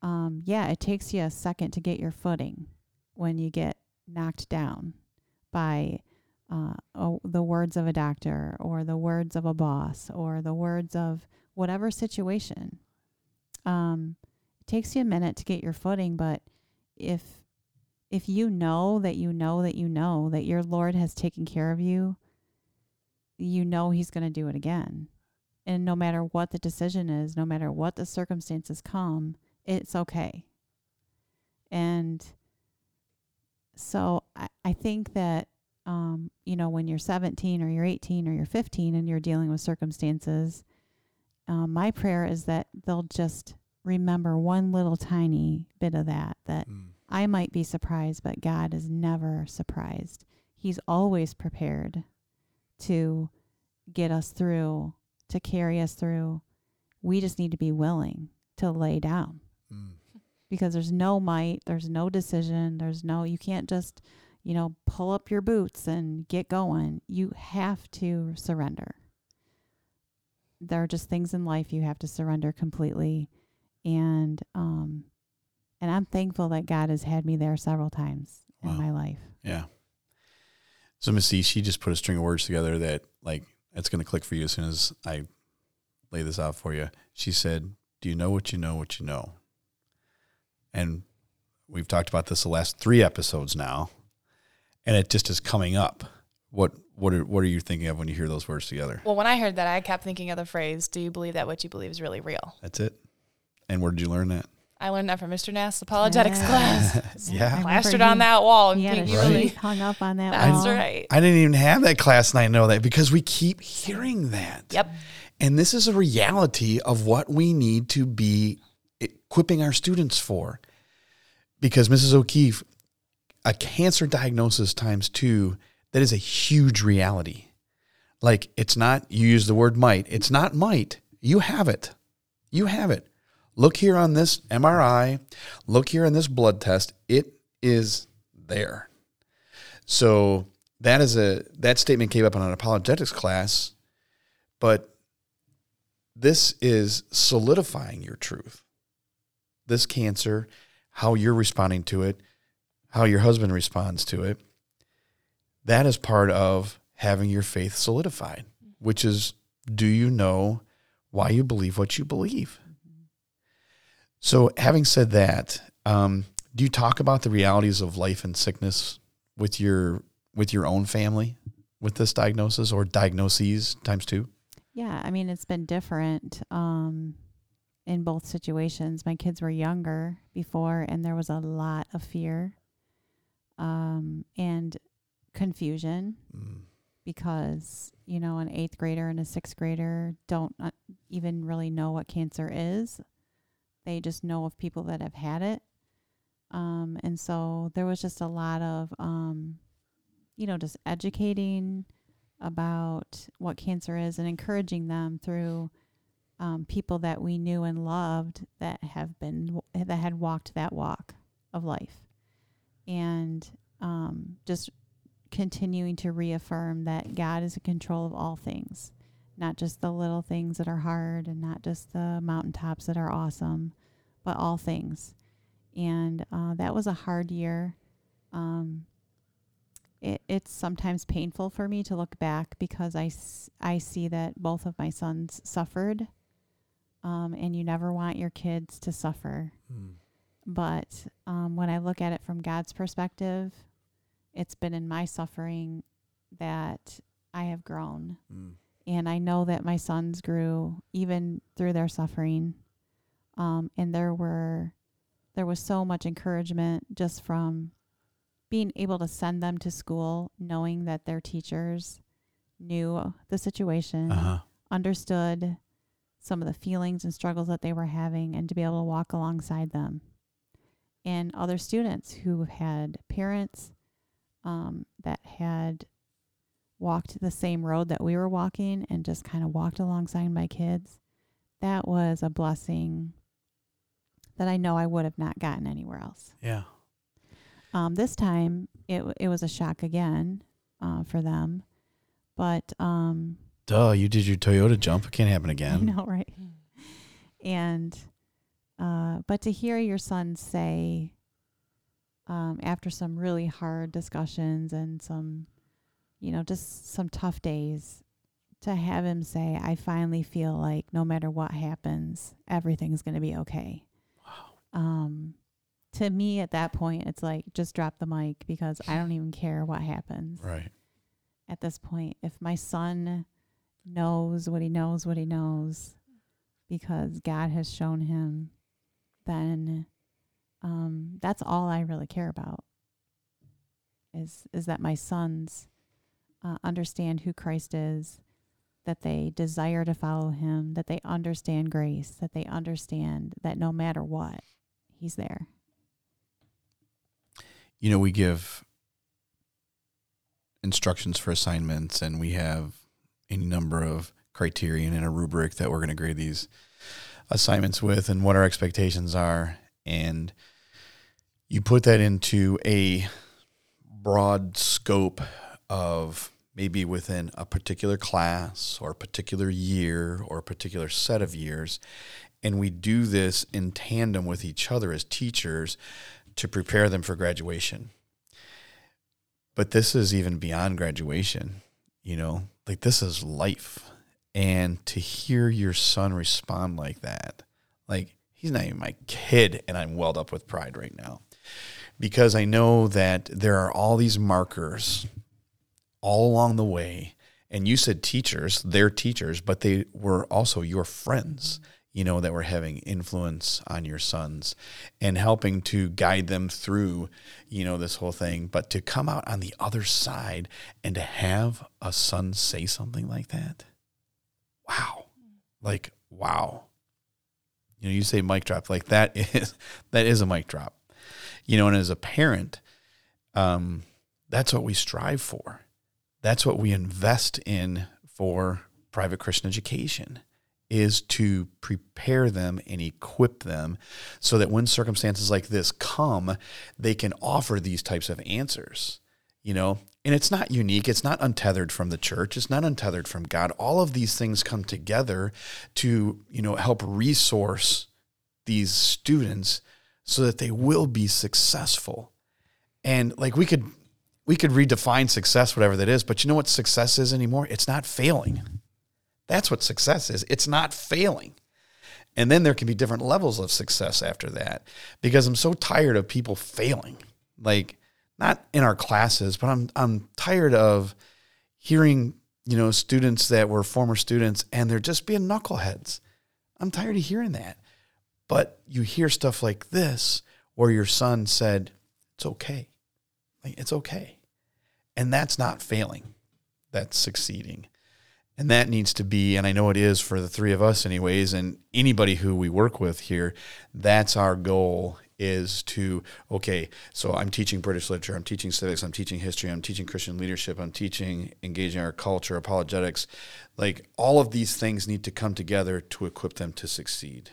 um, yeah, it takes you a second to get your footing when you get knocked down by uh, oh, the words of a doctor or the words of a boss or the words of whatever situation. Um, it takes you a minute to get your footing, but if if you know that you know that you know that your Lord has taken care of you, you know He's going to do it again. And no matter what the decision is, no matter what the circumstances come, it's okay. And so I, I think that, um, you know, when you're 17 or you're 18 or you're 15 and you're dealing with circumstances, um, my prayer is that they'll just remember one little tiny bit of that, that Mm. I might be surprised, but God is never surprised. He's always prepared to get us through, to carry us through. We just need to be willing to lay down Mm. because there's no might, there's no decision, there's no, you can't just, you know, pull up your boots and get going. You have to surrender. There are just things in life you have to surrender completely. And, um, and I'm thankful that God has had me there several times Wow. in my life. Yeah. So Missy, she just put a string of words together that like it's going to click for you as soon as I lay this out for you. She said, "Do you know what you know what you know?" And we've talked about this the last three episodes now, and it just is coming up. What what are what are you thinking of when you hear those words together? Well, when I heard that, I kept thinking of the phrase, "Do you believe that what you believe is really real?" That's it. And where did you learn that? I learned that from Mr. Nass apologetics Yeah. class. Yeah. Plastered on that wall and He had a think sheet you really. hung up on that That's wall. right. I didn't even have that class, and I know that because we keep hearing that. Yep. And this is a reality of what we need to be equipping our students for. Because Mrs. O'Keefe, a cancer diagnosis times two, that is a huge reality. Like it's not, you use the word might, it's not might. You have it. You have it. Look here on this MRI, look here on this blood test. It is there. So that is a that statement came up in an apologetics class, but this is solidifying your truth. This cancer, how you're responding to it, how your husband responds to it, that is part of having your faith solidified, which is do you know why you believe what you believe? So, having said that, um, do you talk about the realities of life and sickness with your with your own family with this diagnosis or diagnoses times two? Yeah, I mean it's been different um, in both situations. My kids were younger before, and there was a lot of fear um, and confusion Mm. because you know an eighth grader and a sixth grader don't uh, even really know what cancer is. They just know of people that have had it, um, and so there was just a lot of um, you know just educating about what cancer is and encouraging them through um, people that we knew and loved that have been that had walked that walk of life, and um, just continuing to reaffirm that God is in control of all things, not just the little things that are hard and not just the mountaintops that are awesome, but all things. And uh, that was a hard year. Um, it, it's sometimes painful for me to look back because I, I see that both of my sons suffered. Um, and you never want your kids to suffer. But um, when I look at it from God's perspective, it's been in my suffering that I have grown. Mm. And I know that my sons grew even through their suffering. Um, and there were there was so much encouragement just from being able to send them to school, knowing that their teachers knew the situation, Uh-huh. understood some of the feelings and struggles that they were having, and to be able to walk alongside them. And other students who had parents um, that had walked the same road that we were walking and just kind of walked alongside my kids, that was a blessing that I know I would have not gotten anywhere else. Yeah. Um, this time, it it was a shock again uh, for them, but um, Duh, you did your Toyota jump. It can't happen I again. know, right? And uh, but to hear your son say, um, after some really hard discussions and some, you know, just some tough days, to have him say, "I finally feel like no matter what happens, everything's going to be okay." Wow. Um, to me, at that point, it's like just drop the mic because I don't even care what happens Right. at this point. If my son knows what he knows, what he knows, because God has shown him, then um, that's all I really care about. Is is that my sons uh, understand who Christ is, that they desire to follow Him, that they understand grace, that they understand that no matter what, He's there. You know, we give instructions for assignments and we have any number of criterion and a rubric that we're going to grade these assignments with and what our expectations are. And you put that into a broad scope of maybe within a particular class or a particular year or a particular set of years. And we do this in tandem with each other as teachers to prepare them for graduation. But this is even beyond graduation, you know, like this is life. And to hear your son respond like that, like he's not even my kid, and I'm welled up with pride right now because I know that there are all these markers all along the way. And you said teachers, they're teachers, but they were also your friends. You know, that were having influence on your sons and helping to guide them through, you know, this whole thing. But to come out on the other side and to have a son say something like that, wow. Like, wow. You know, you say mic drop, like that is that is a mic drop. You know, and as a parent, um, that's what we strive for. That's what we invest in for private Christian education is to prepare them and equip them so that when circumstances like this come, they can offer these types of answers. You know, and it's not unique. It's not untethered from the church. It's not untethered from God. All of these things come together to, you know, help resource these students so that they will be successful. And like we could we could redefine success whatever that is, but you know what success is anymore? It's not failing. That's what success is. It's not failing. And then there can be different levels of success after that because I'm so tired of people failing. Like not in our classes, but I'm I'm tired of hearing, you know, students that were former students and they're just being knuckleheads. I'm tired of hearing that. But you hear stuff like this where your son said, "It's okay." Like it's okay. And that's not failing. That's succeeding. And that needs to be, and I know it is for the three of us, anyways, and anybody who we work with here, that's our goal is to, okay, so I'm teaching British literature, I'm teaching civics, I'm teaching history, I'm teaching Christian leadership, I'm teaching engaging our culture, apologetics. Like all of these things need to come together to equip them to succeed.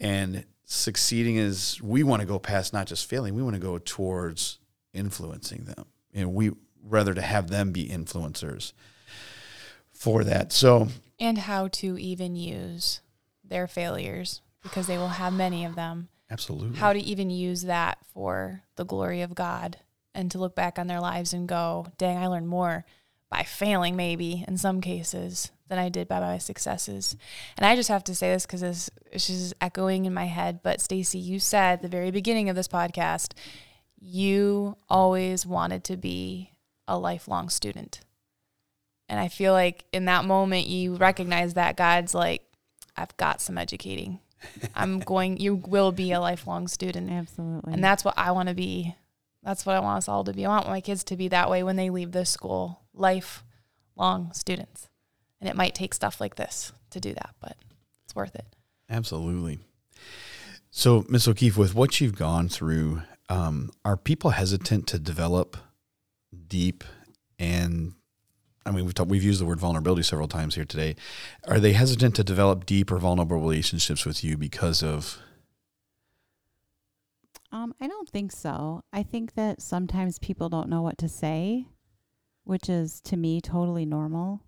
And succeeding is, we want to go past not just failing, we want to go towards influencing them. And we rather to have them be influencers for that. So, and how to even use their failures because they will have many of them. Absolutely. How to even use that for the glory of God and to look back on their lives and go, dang, I learned more by failing, maybe in some cases, than I did by my successes. And I just have to say this because this, just echoing in my head. But Stacey, you said at the very beginning of this podcast, you always wanted to be a lifelong student. And I feel like in that moment, you recognize that God's like, I've got some educating. I'm going, you will be a lifelong student. Absolutely. And that's what I want to be. That's what I want us all to be. I want my kids to be that way when they leave this school, lifelong students. And it might take stuff like this to do that, but it's worth it. Absolutely. So, Miss O'Keefe, with what you've gone through, um, are people hesitant to develop deep and I mean, we've talked, we've used the word vulnerability several times here today. Are they hesitant to develop deep or vulnerable relationships with you because of? Um, I don't think so. I think that sometimes people don't know what to say, which is to me totally normal.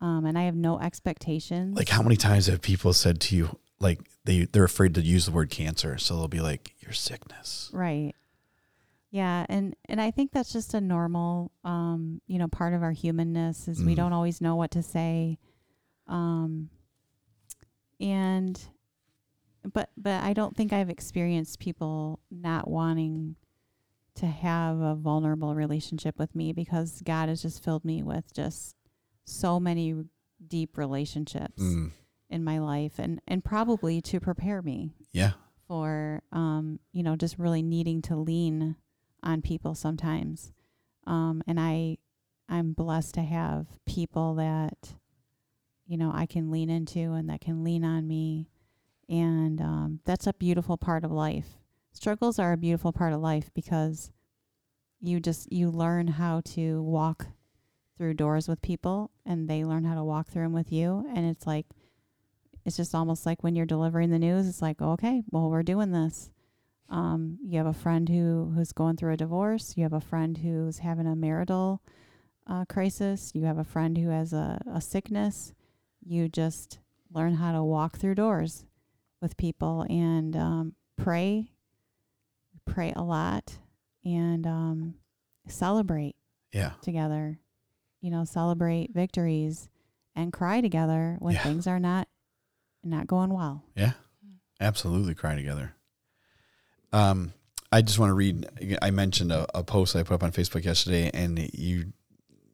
Um, and I have no expectations. Like, how many times have people said to you, like they they're afraid to use the word cancer, so they'll be like, "Your sickness." Right. Yeah, and and I think that's just a normal, um, you know, part of our humanness is we Mhm. don't always know what to say, um, and but but I don't think I've experienced people not wanting to have a vulnerable relationship with me because God has just filled me with just so many deep relationships Mm, in my life, and and probably to prepare me yeah. for um, you know just really needing to lean on people sometimes. Um, and i i'm blessed to have people that you know i can lean into and that can lean on me. And um, that's a beautiful part of life. Struggles are a beautiful part of life because you just you learn how to walk through doors with people and they learn how to walk through them with you. And it's like it's just almost like when you're delivering the news it's like okay well we're doing this um, you have a friend who who's going through a divorce you have a friend who's having a marital uh, crisis you have a friend who has a, a sickness you just learn how to walk through doors with people and um, pray pray a lot and um, celebrate Yeah. together you know celebrate victories and cry together when Yeah. things are not not going well Yeah. Absolutely cry together. Um, I just want to read. I mentioned a, a post I put up on Facebook yesterday, and you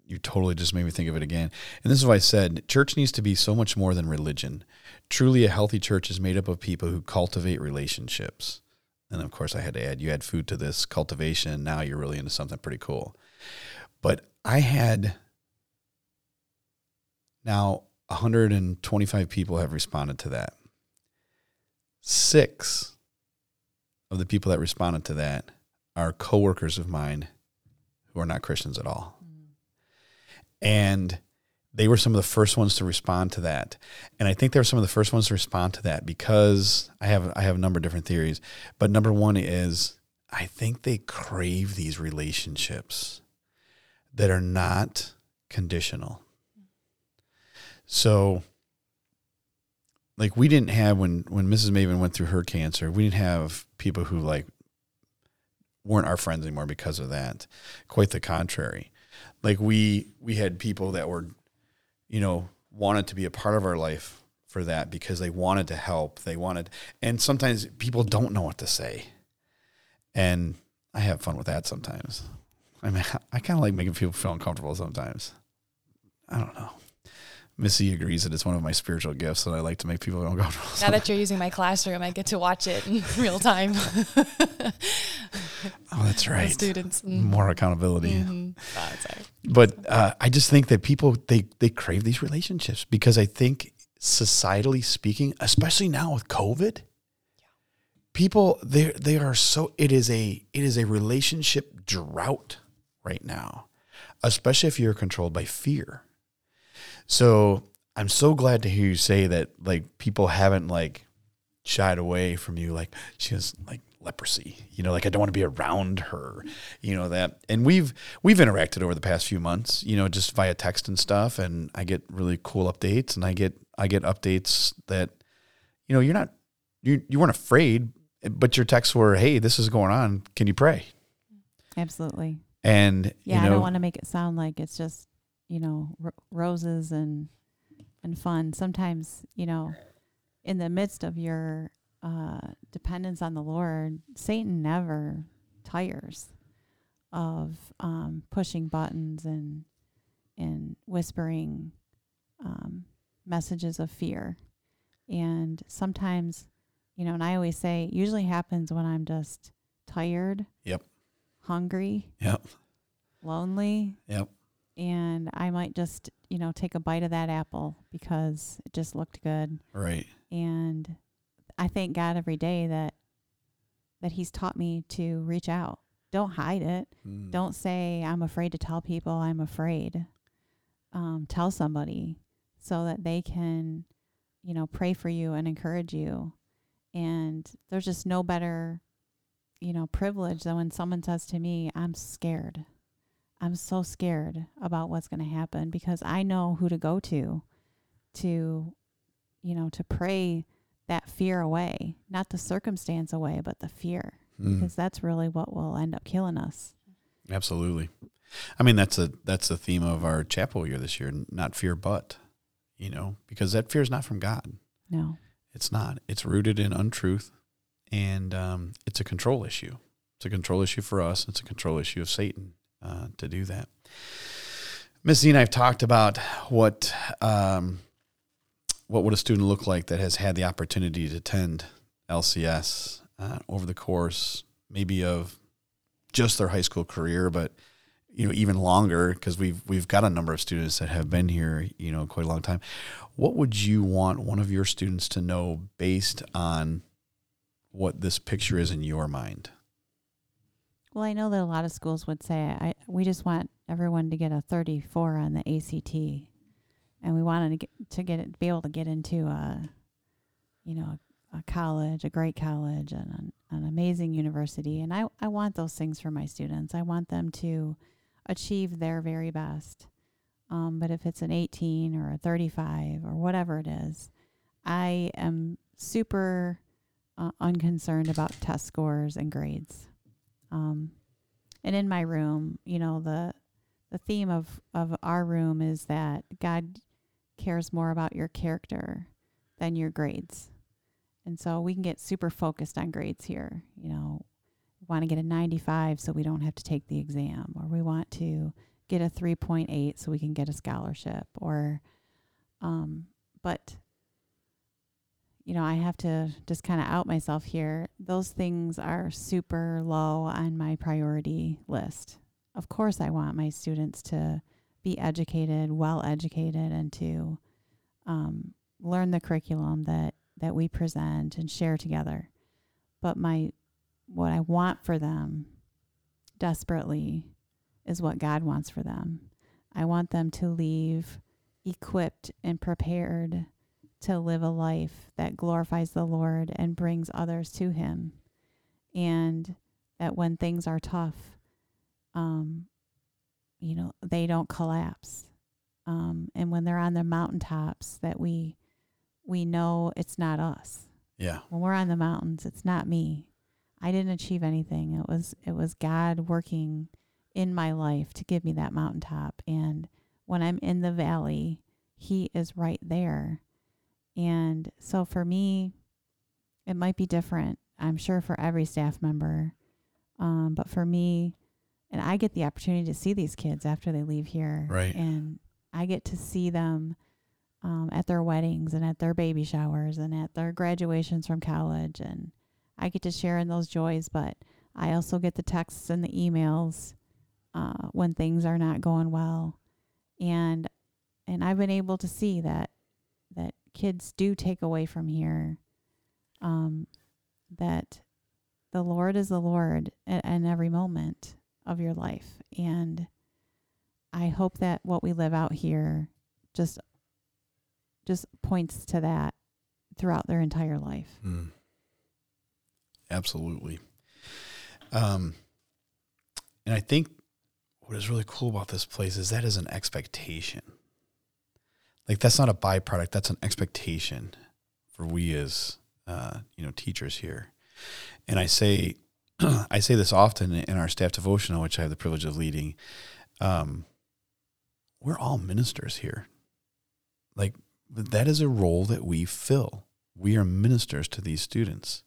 you totally just made me think of it again. And this is why I said church needs to be so much more than religion. Truly, a healthy church is made up of people who cultivate relationships. And of course, I had to add, you add food to this cultivation. Now you're really into something pretty cool. But I had now 125 people have responded to that. Six of the people that responded to that are coworkers of mine who are not Christians at all. And they were some of the first ones to respond to that. And I think they were some of the first ones to respond to that because I have I have a number of different theories. But number one is I think they crave these relationships that are not conditional. So like we didn't have when when Mrs. Maven went through her cancer, we didn't have people who like weren't our friends anymore because of that. Quite the contrary. Like we we had people that were, you know, wanted to be a part of our life for that because they wanted to help. They wanted and sometimes people don't know what to say. And I have fun with that sometimes. I mean I kinda like making people feel uncomfortable sometimes. I don't know. Missy agrees that it's one of my spiritual gifts that I like to make people uncomfortable. Now that you're using my classroom, I get to watch it in real time. oh, that's right. The students. Mm. More accountability. Mm-hmm. Oh, sorry. But uh, I just think that people they they crave these relationships because I think societally speaking, especially now with COVID, people they they are so it is a it is a relationship drought right now, especially if you're controlled by fear. So I'm so glad to hear you say that like people haven't like shied away from you like she has like leprosy you know like i don't want to be around her you know that and we've we've interacted over the past few months you know just via text and stuff and i get really cool updates and i get i get updates that you know you're not you you weren't afraid but your texts were hey this is going on can you pray Absolutely. and Yeah, you know I don't want to make it sound like it's just, you know, r- roses and and fun. Sometimes, you know, in the midst of your uh, dependence on the Lord, Satan never tires of um, pushing buttons and and whispering um, messages of fear. And sometimes, you know, and I always say, usually happens when I'm just tired, Yep. hungry, yep lonely, yep and I might just, you know, take a bite of that apple because it just looked good. right And I thank God every day that that he's taught me to reach out. Don't hide it. Mm. Don't say I'm afraid to tell people I'm afraid. Um, tell somebody so that they can, you know, pray for you and encourage you. And there's just no better, you know, privilege than when someone says to me, I'm scared. I'm so scared about what's going to happen because I know who to go to to, you know, to pray that fear away, not the circumstance away, but the fear, Mm. because that's really what will end up killing us. Absolutely. I mean, that's a that's the theme of our chapel year this year. Not fear, but you know, because that fear is not from God. No. It's not. It's rooted in untruth, and um, it's a control issue. It's a control issue for us. It's a control issue of Satan uh, to do that. Missy and I have talked about what um, what would a student look like that has had the opportunity to attend LCS uh, over the course, maybe of just their high school career, but you know even longer because we've we've got a number of students that have been here, you know, quite a long time. What would you want one of your students to know based on what this picture is in your mind? Well, I know that a lot of schools would say, I, we just want everyone to get a 34 on the ACT. And we wanted to get, to get it, be able to get into a, you know, a college, a great college, and an, an amazing university. And I, I want those things for my students. I want them to achieve their very best. Um, but if it's an 18 or a 35 or whatever it is, I am super uh, unconcerned about test scores and grades. Um, and in my room, you know, the the theme of of our room is that God cares more about your character than your grades. And so we can get super focused on grades here. You know, want to get a 95 so we don't have to take the exam, or we want to get a 3.8 so we can get a scholarship or um but you know, I have to just kind of out myself here. Those things are super low on my priority list. Of course, I want my students to be educated, well educated, and to um, learn the curriculum that that we present and share together. But my what I want for them desperately is what God wants for them. I want them to leave equipped and prepared to live a life that glorifies the Lord and brings others to Him. And that when things are tough, um, you know, they don't collapse. Um, and when they're on the mountaintops, that we we know it's not us. Yeah. When we're on the mountains, it's not me. I didn't achieve anything. It was it was God working in my life to give me that mountaintop. And when I'm in the valley, He is right there and so for me, it might be different. I'm sure for every staff member. Um, but for me, and I get the opportunity to see these kids after they leave here. Right. And I get to see them um, at their weddings and at their baby showers and at their graduations from college. And I get to share in those joys. But I also get the texts and the emails uh, when things are not going well. And and I've been able to see that that kids do take away from here um, that the Lord is the Lord at every moment of your life. And I hope that what we live out here just just points to that throughout their entire life. Mm. Absolutely. Um, and I think what is really cool about this place is that is an expectation. Like that's not a byproduct. That's an expectation for we as uh, you know teachers here. And I say, I say this often in our staff devotional, which I have the privilege of leading. Um, we're all ministers here. Like that is a role that we fill. We are ministers to these students.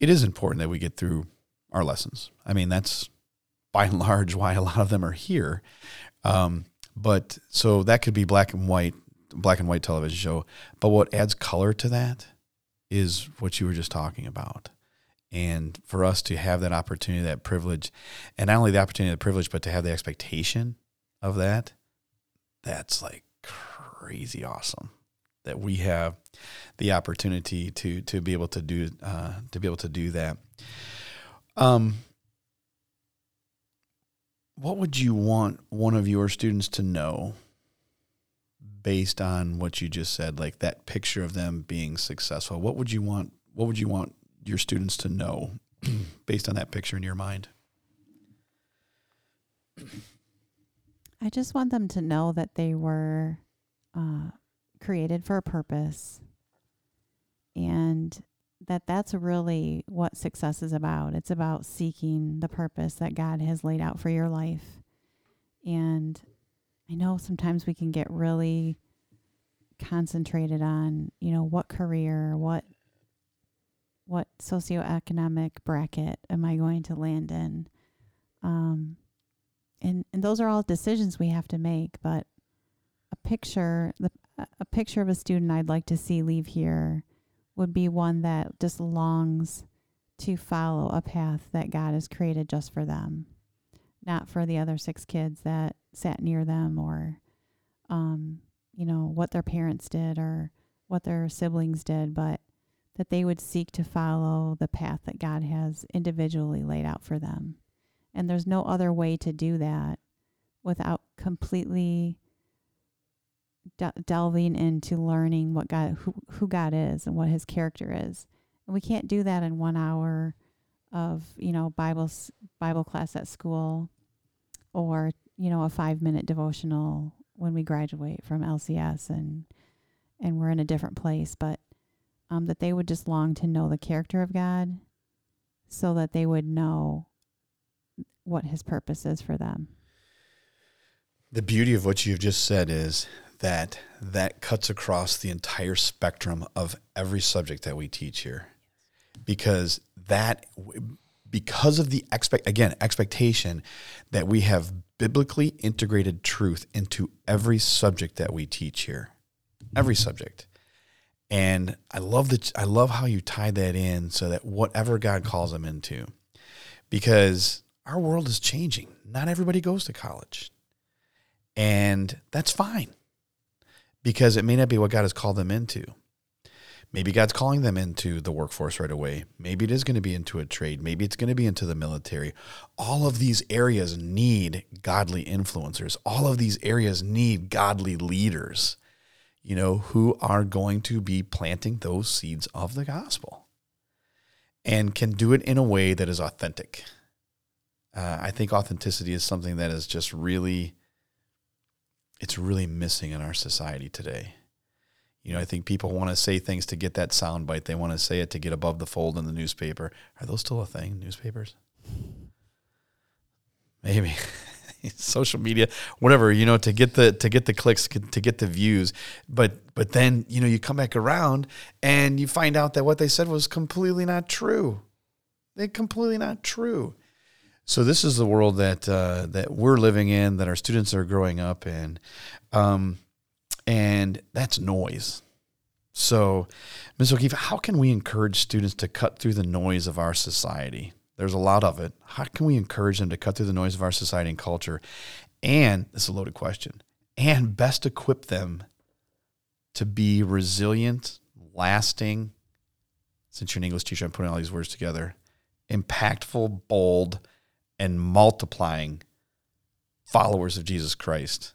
It is important that we get through our lessons. I mean, that's by and large why a lot of them are here. Um, but so that could be black and white, black and white television show. But what adds color to that is what you were just talking about. And for us to have that opportunity, that privilege, and not only the opportunity, the privilege, but to have the expectation of that, that's like crazy awesome. That we have the opportunity to to be able to do uh, to be able to do that. Um, what would you want one of your students to know based on what you just said like that picture of them being successful? What would you want what would you want your students to know based on that picture in your mind? I just want them to know that they were uh, created for a purpose and that that's really what success is about. It's about seeking the purpose that God has laid out for your life. And I know sometimes we can get really concentrated on, you know, what career, what what socioeconomic bracket am I going to land in? Um, and and those are all decisions we have to make. But a picture, the a picture of a student I'd like to see leave here would be one that just longs to follow a path that God has created just for them, not for the other six kids that sat near them or, um, you know, what their parents did or what their siblings did, but that they would seek to follow the path that God has individually laid out for them. And there's no other way to do that without completely de- delving into learning what God who, who God is and what his character is. And we can't do that in 1 hour of, you know, Bible Bible class at school or, you know, a 5-minute devotional when we graduate from LCS and and we're in a different place, but um, that they would just long to know the character of God so that they would know what his purpose is for them. The beauty of what you've just said is that that cuts across the entire spectrum of every subject that we teach here. Because that because of the expect again expectation that we have biblically integrated truth into every subject that we teach here. Every subject. And i love that i love how you tie that in so that whatever god calls them into because our world is changing. Not everybody goes to college. And that's fine because it may not be what god has called them into Maybe God's calling them into the workforce right away. Maybe it is going to be into a trade. Maybe it's going to be into the military. All of these areas need godly influencers. All of these areas need godly leaders, you know, who are going to be planting those seeds of the gospel and can do it in a way that is authentic. Uh, I think authenticity is something that is just really, it's really missing in our society today. You know, I think people want to say things to get that soundbite. They want to say it to get above the fold in the newspaper. Are those still a thing? Newspapers? Maybe. social media whatever you know to get the to get the clicks to get the views but but then you know you come back around and you find out that what they said was completely not true they completely not true so this is the world that uh, that we're living in that our students are growing up in um, and that's noise. So, Ms. O'Keefe, how can we encourage students to cut through the noise of our society? There's a lot of it. How can we encourage them to cut through the noise of our society and culture? And this is a loaded question. And best equip them to be resilient, lasting. Since you're an English teacher, I'm putting all these words together. Impactful, bold, and multiplying followers of Jesus Christ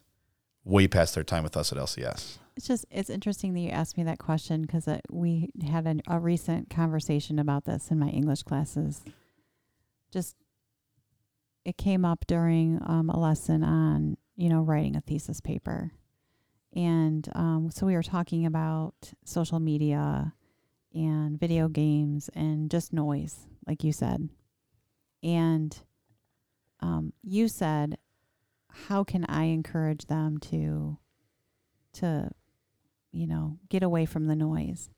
way past their time with us at LCS. It's just it's interesting that you asked me that question because we had an, a recent conversation about this in my English classes. Just it came up during um, a lesson on you know writing a thesis paper, and um, so we were talking about social media and video games and just noise, like you said, and um, you said how can I encourage them to to you know get away from the noise?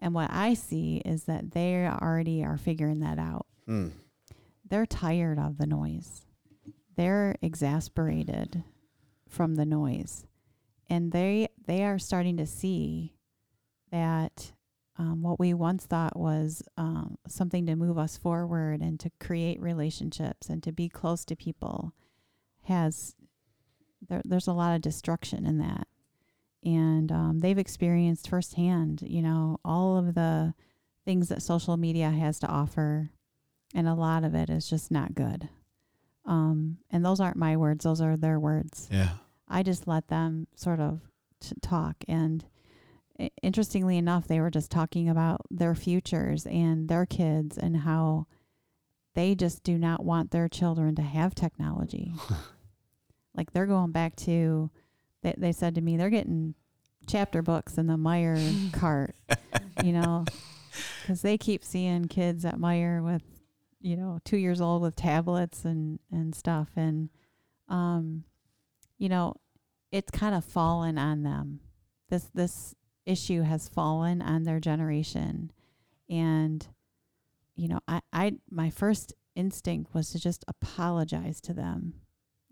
And what I see is that they already are figuring that out. Mm. They're tired of the noise. They're exasperated from the noise. And they they are starting to see that um, what we once thought was um, something to move us forward and to create relationships and to be close to people has there, there's a lot of destruction in that. And um, they've experienced firsthand, you know, all of the things that social media has to offer. And a lot of it is just not good. Um, and those aren't my words, those are their words. Yeah. I just let them sort of t- talk. And interestingly enough, they were just talking about their futures and their kids and how they just do not want their children to have technology. Like they're going back to, they, they said to me, they're getting chapter books in the Meijer cart, you know, because they keep seeing kids at Meijer with, you know, two years old with tablets and, and stuff. And, um, you know, it's kind of fallen on them. This, this issue has fallen on their generation. And, you know, I, I, my first instinct was to just apologize to them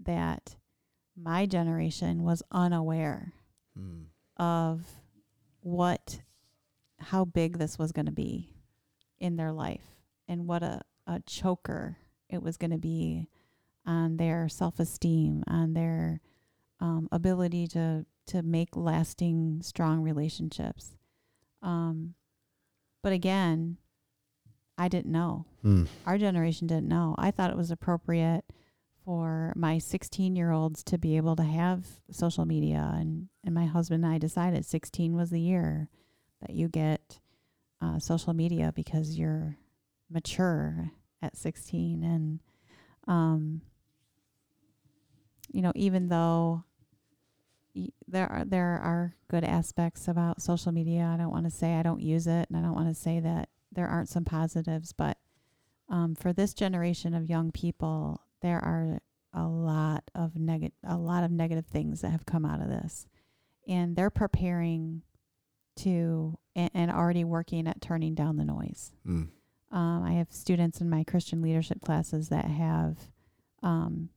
that my generation was unaware mm. of what how big this was going to be in their life and what a, a choker it was going to be on their self-esteem on their um, ability to to make lasting strong relationships. Um, but again i didn't know. Mm. our generation didn't know. I thought it was appropriate for my 16 year olds to be able to have social media and, and my husband and I decided 16 was the year that you get uh, social media because you're mature at 16 and um, you know even though there are there are good aspects about social media. I don't want to say I don't use it and I don't want to say that there aren't some positives but um, for this generation of young people there are a lot of negative a lot of negative things that have come out of this. And they're preparing to and, and already working at turning down the noise. Mm. Um, I have students in my Christian leadership classes that have, um,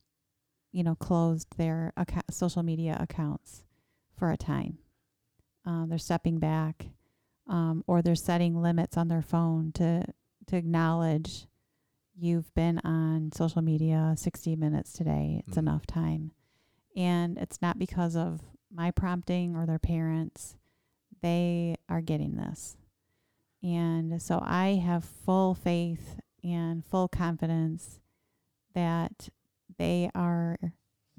you know, closed their account, social media accounts for a time. Um, they're stepping back, um, or they're setting limits on their phone to to acknowledge you've been on social media 60 minutes today. It's Mhm. enough time. And it's not because of my prompting or their parents. They are getting this. And so I have full faith and full confidence that they are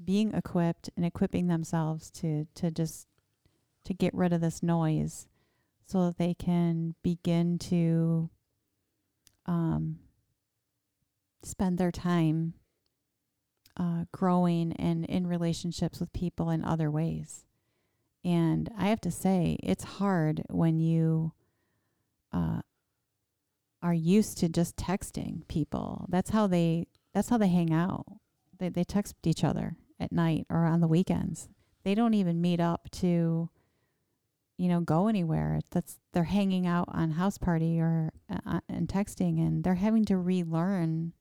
being equipped and equipping themselves to to just to get rid of this noise so that they can begin to um, spend their time uh, growing and in relationships with people in other ways. And I have to say, it's hard when you uh, are used to just texting people. That's how they. That's how they hang out. They they text each other at night or on the weekends. They don't even meet up to, you know, go anywhere. That's they're hanging out on Houseparty or uh, and texting, and they're having to relearn.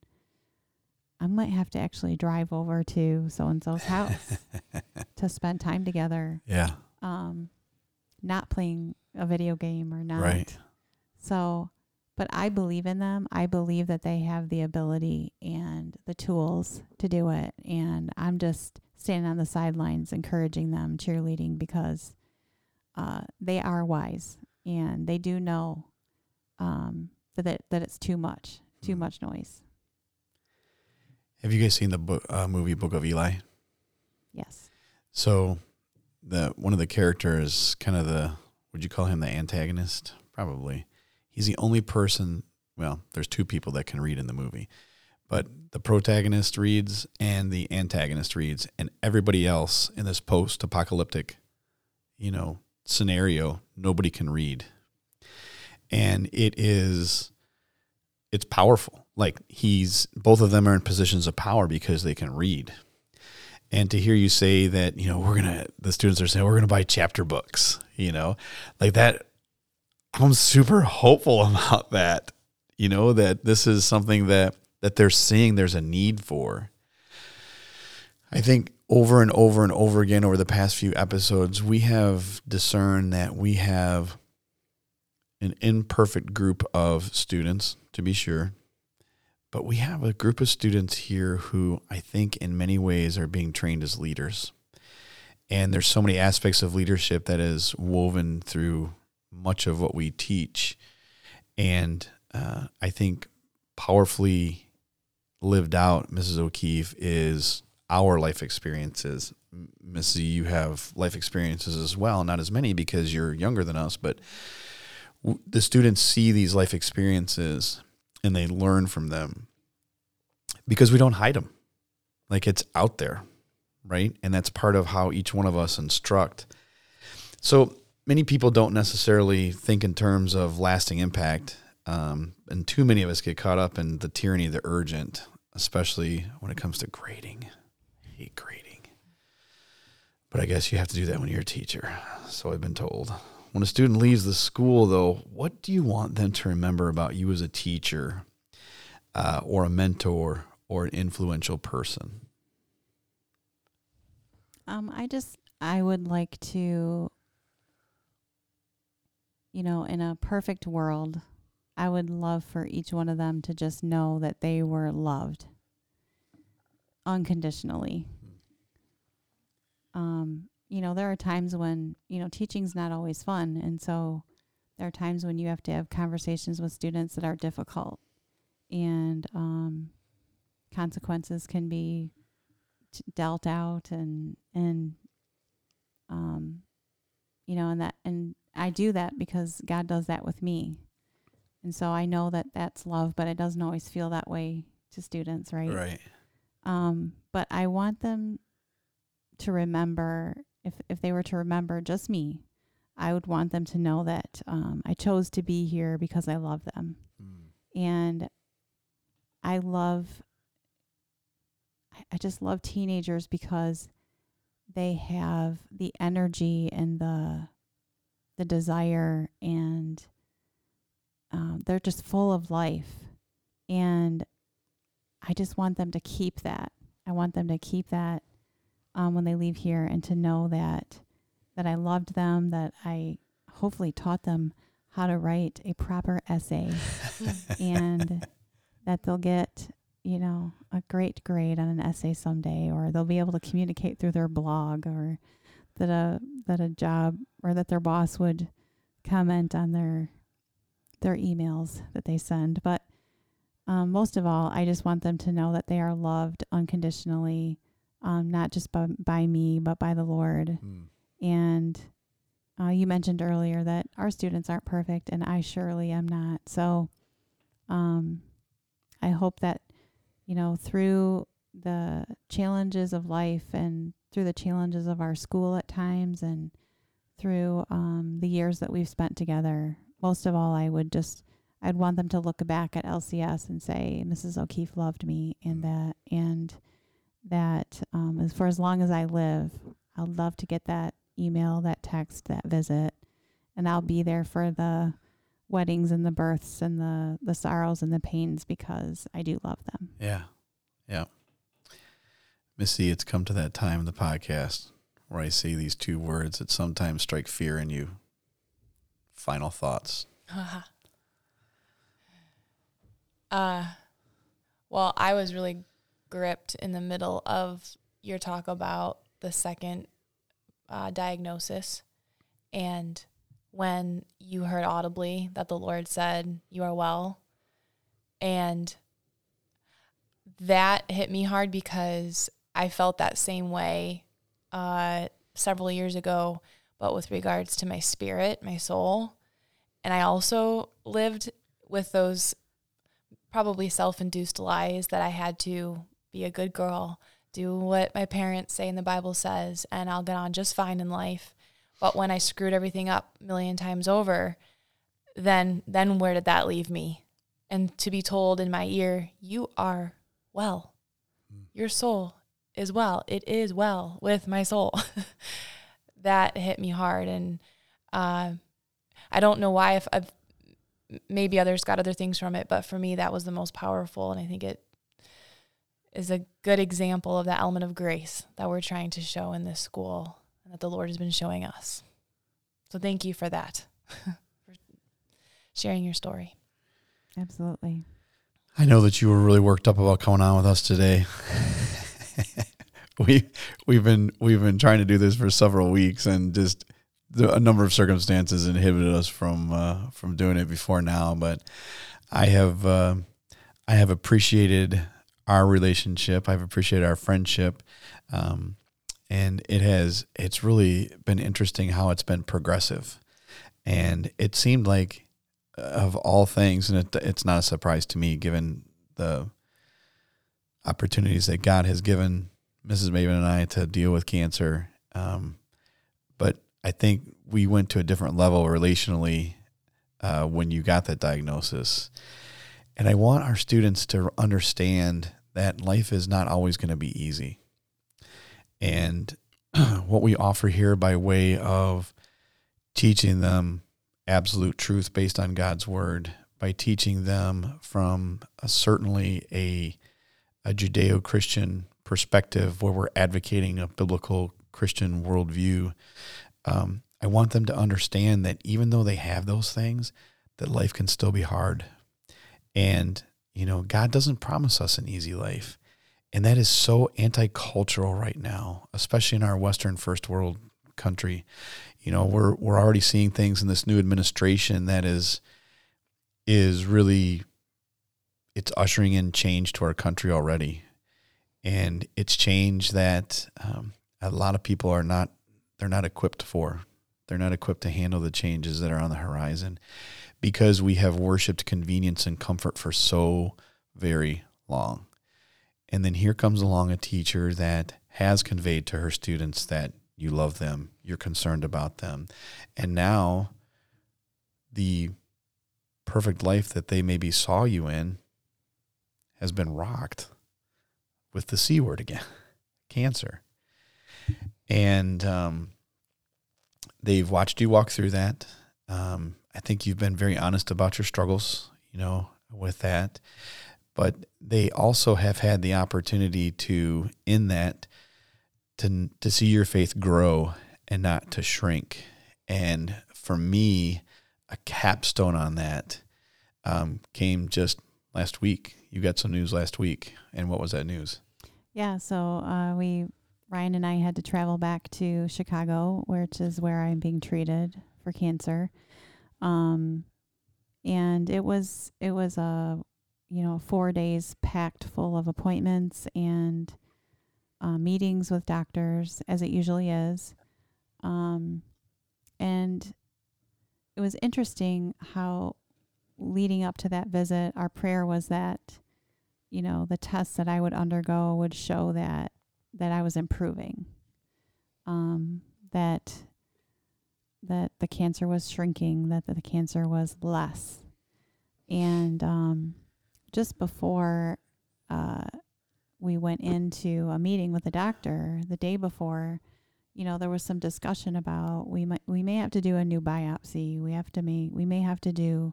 I might have to actually drive over to so and so's house to spend time together yeah. um, not playing a video game or not. Right. So, but I believe in them. I believe that they have the ability and the tools to do it. And I'm just standing on the sidelines, encouraging them, cheerleading because uh, they are wise and they do know um, that that it's too much, too Mhm. much noise. Have you guys seen the book, uh, movie Book of Eli? Yes. So, the one of the characters, kind of the, would you call him the antagonist? Probably. He's the only person. Well, there's two people that can read in the movie, but the protagonist reads and the antagonist reads, and everybody else in this post-apocalyptic, you know, scenario, nobody can read, and it is, it's powerful. Like he's both of them are in positions of power because they can read and to hear you say that you know we're gonna the students are saying we're gonna buy chapter books you know like that i'm super hopeful about that you know that this is something that that they're seeing there's a need for i think over and over and over again over the past few episodes we have discerned that we have an imperfect group of students to be sure but we have a group of students here who I think in many ways are being trained as leaders. And there's so many aspects of leadership that is woven through much of what we teach. And uh, I think powerfully lived out, Mrs. O'Keefe, is our life experiences. Missy, you have life experiences as well, not as many because you're younger than us, but w- the students see these life experiences and they learn from them because we don't hide them. Like it's out there, right? And that's part of how each one of us instruct. So many people don't necessarily think in terms of lasting impact. Um, and too many of us get caught up in the tyranny of the urgent, especially when it comes to grading. I hate grading. But I guess you have to do that when you're a teacher. So I've been told. When a student leaves the school, though, what do you want them to remember about you as a teacher uh, or a mentor or an influential person? Um, I just I would like to, you know, in a perfect world, I would love for each one of them to just know that they were loved unconditionally. Um, you know, there are times when, you know, teaching's not always fun. And so there are times when you have to have conversations with students that are difficult and um, consequences can be t- dealt out and, and, um, you know, and that, and I do that because God does that with me. And so I know that that's love, but it doesn't always feel that way to students, right? Right. Um, but I want them to remember if if they were to remember just me, I would want them to know that um, I chose to be here because I love them, and I love. I- I just love teenagers because they have the energy and the the desire and um, they're just full of life. And I just want them to keep that. I want them to keep that um, when they leave here and to know that that I loved them, that I hopefully taught them how to write a proper essay and that they'll get, you know, a great grade on an essay someday or they'll be able to communicate through their blog or that a that a job or that their boss would comment on their their emails that they send. But um, most of all, I just want them to know that they are loved unconditionally, um, not just by, by me, but by the Lord. Mm. And uh, you mentioned earlier that our students aren't perfect, and I surely am not. So um, I hope that, you know, through the challenges of life and through the challenges of our school at times and through um, the years that we've spent together, most of all, I would just I'd want them to look back at LCS and say Mrs. O'Keefe loved me, and that and that um, as for as long as I live, I'd love to get that email, that text, that visit, and I'll be there for the weddings and the births and the the sorrows and the pains because I do love them. Yeah. Yeah. Missy, it's come to that time in the podcast where I say these two words that sometimes strike fear in you. Final thoughts. uh, well, I was really gripped in the middle of your talk about the second uh, diagnosis. And when you heard audibly that the Lord said, You are well. And that hit me hard because I felt that same way uh, several years ago, but with regards to my spirit, my soul. And I also lived with those probably self induced lies that I had to be a good girl, do what my parents say and the Bible says, and I'll get on just fine in life. But when I screwed everything up a million times over, then then where did that leave me? And to be told in my ear, you are well. Your soul is well. It is well with my soul. that hit me hard. And uh, I don't know why, if I've, maybe others got other things from it, but for me, that was the most powerful. And I think it is a good example of the element of grace that we're trying to show in this school and that the Lord has been showing us. So thank you for that, for sharing your story. Absolutely. I know that you were really worked up about coming on with us today. we we've been we've been trying to do this for several weeks, and just the, a number of circumstances inhibited us from uh, from doing it before now. But I have uh, I have appreciated our relationship. I've appreciated our friendship, um, and it has it's really been interesting how it's been progressive, and it seemed like of all things, and it, it's not a surprise to me given the opportunities that God has given Mrs. Maven and I to deal with cancer. Um, but I think we went to a different level relationally uh, when you got that diagnosis. And I want our students to understand that life is not always going to be easy. And what we offer here by way of teaching them absolute truth based on God's word, by teaching them from a, certainly a, a Judeo Christian perspective where we're advocating a biblical Christian worldview. Um, I want them to understand that even though they have those things, that life can still be hard. And, you know, God doesn't promise us an easy life. And that is so anti cultural right now, especially in our Western first world country. You know, we're we're already seeing things in this new administration that is is really it's ushering in change to our country already. And it's change that um, a lot of people are not they're not equipped for. They're not equipped to handle the changes that are on the horizon because we have worshiped convenience and comfort for so very long. And then here comes along a teacher that has conveyed to her students that you love them, you're concerned about them. And now the perfect life that they maybe saw you in has been rocked with the C word again cancer. And um, they've watched you walk through that. Um, I think you've been very honest about your struggles, you know, with that. But they also have had the opportunity to, in that, to to see your faith grow and not to shrink. And for me, a capstone on that um, came just last week. You got some news last week, and what was that news? Yeah, so uh, we Ryan and I had to travel back to Chicago, which is where I'm being treated for cancer. Um, and it was it was a you know four days packed full of appointments and uh, meetings with doctors, as it usually is. Um, and it was interesting how leading up to that visit, our prayer was that, you know, the tests that I would undergo would show that that I was improving. Um, that that the cancer was shrinking, that the cancer was less. And um, just before uh, we went into a meeting with the doctor the day before, you know, there was some discussion about we might we may have to do a new biopsy. We have to may we may have to do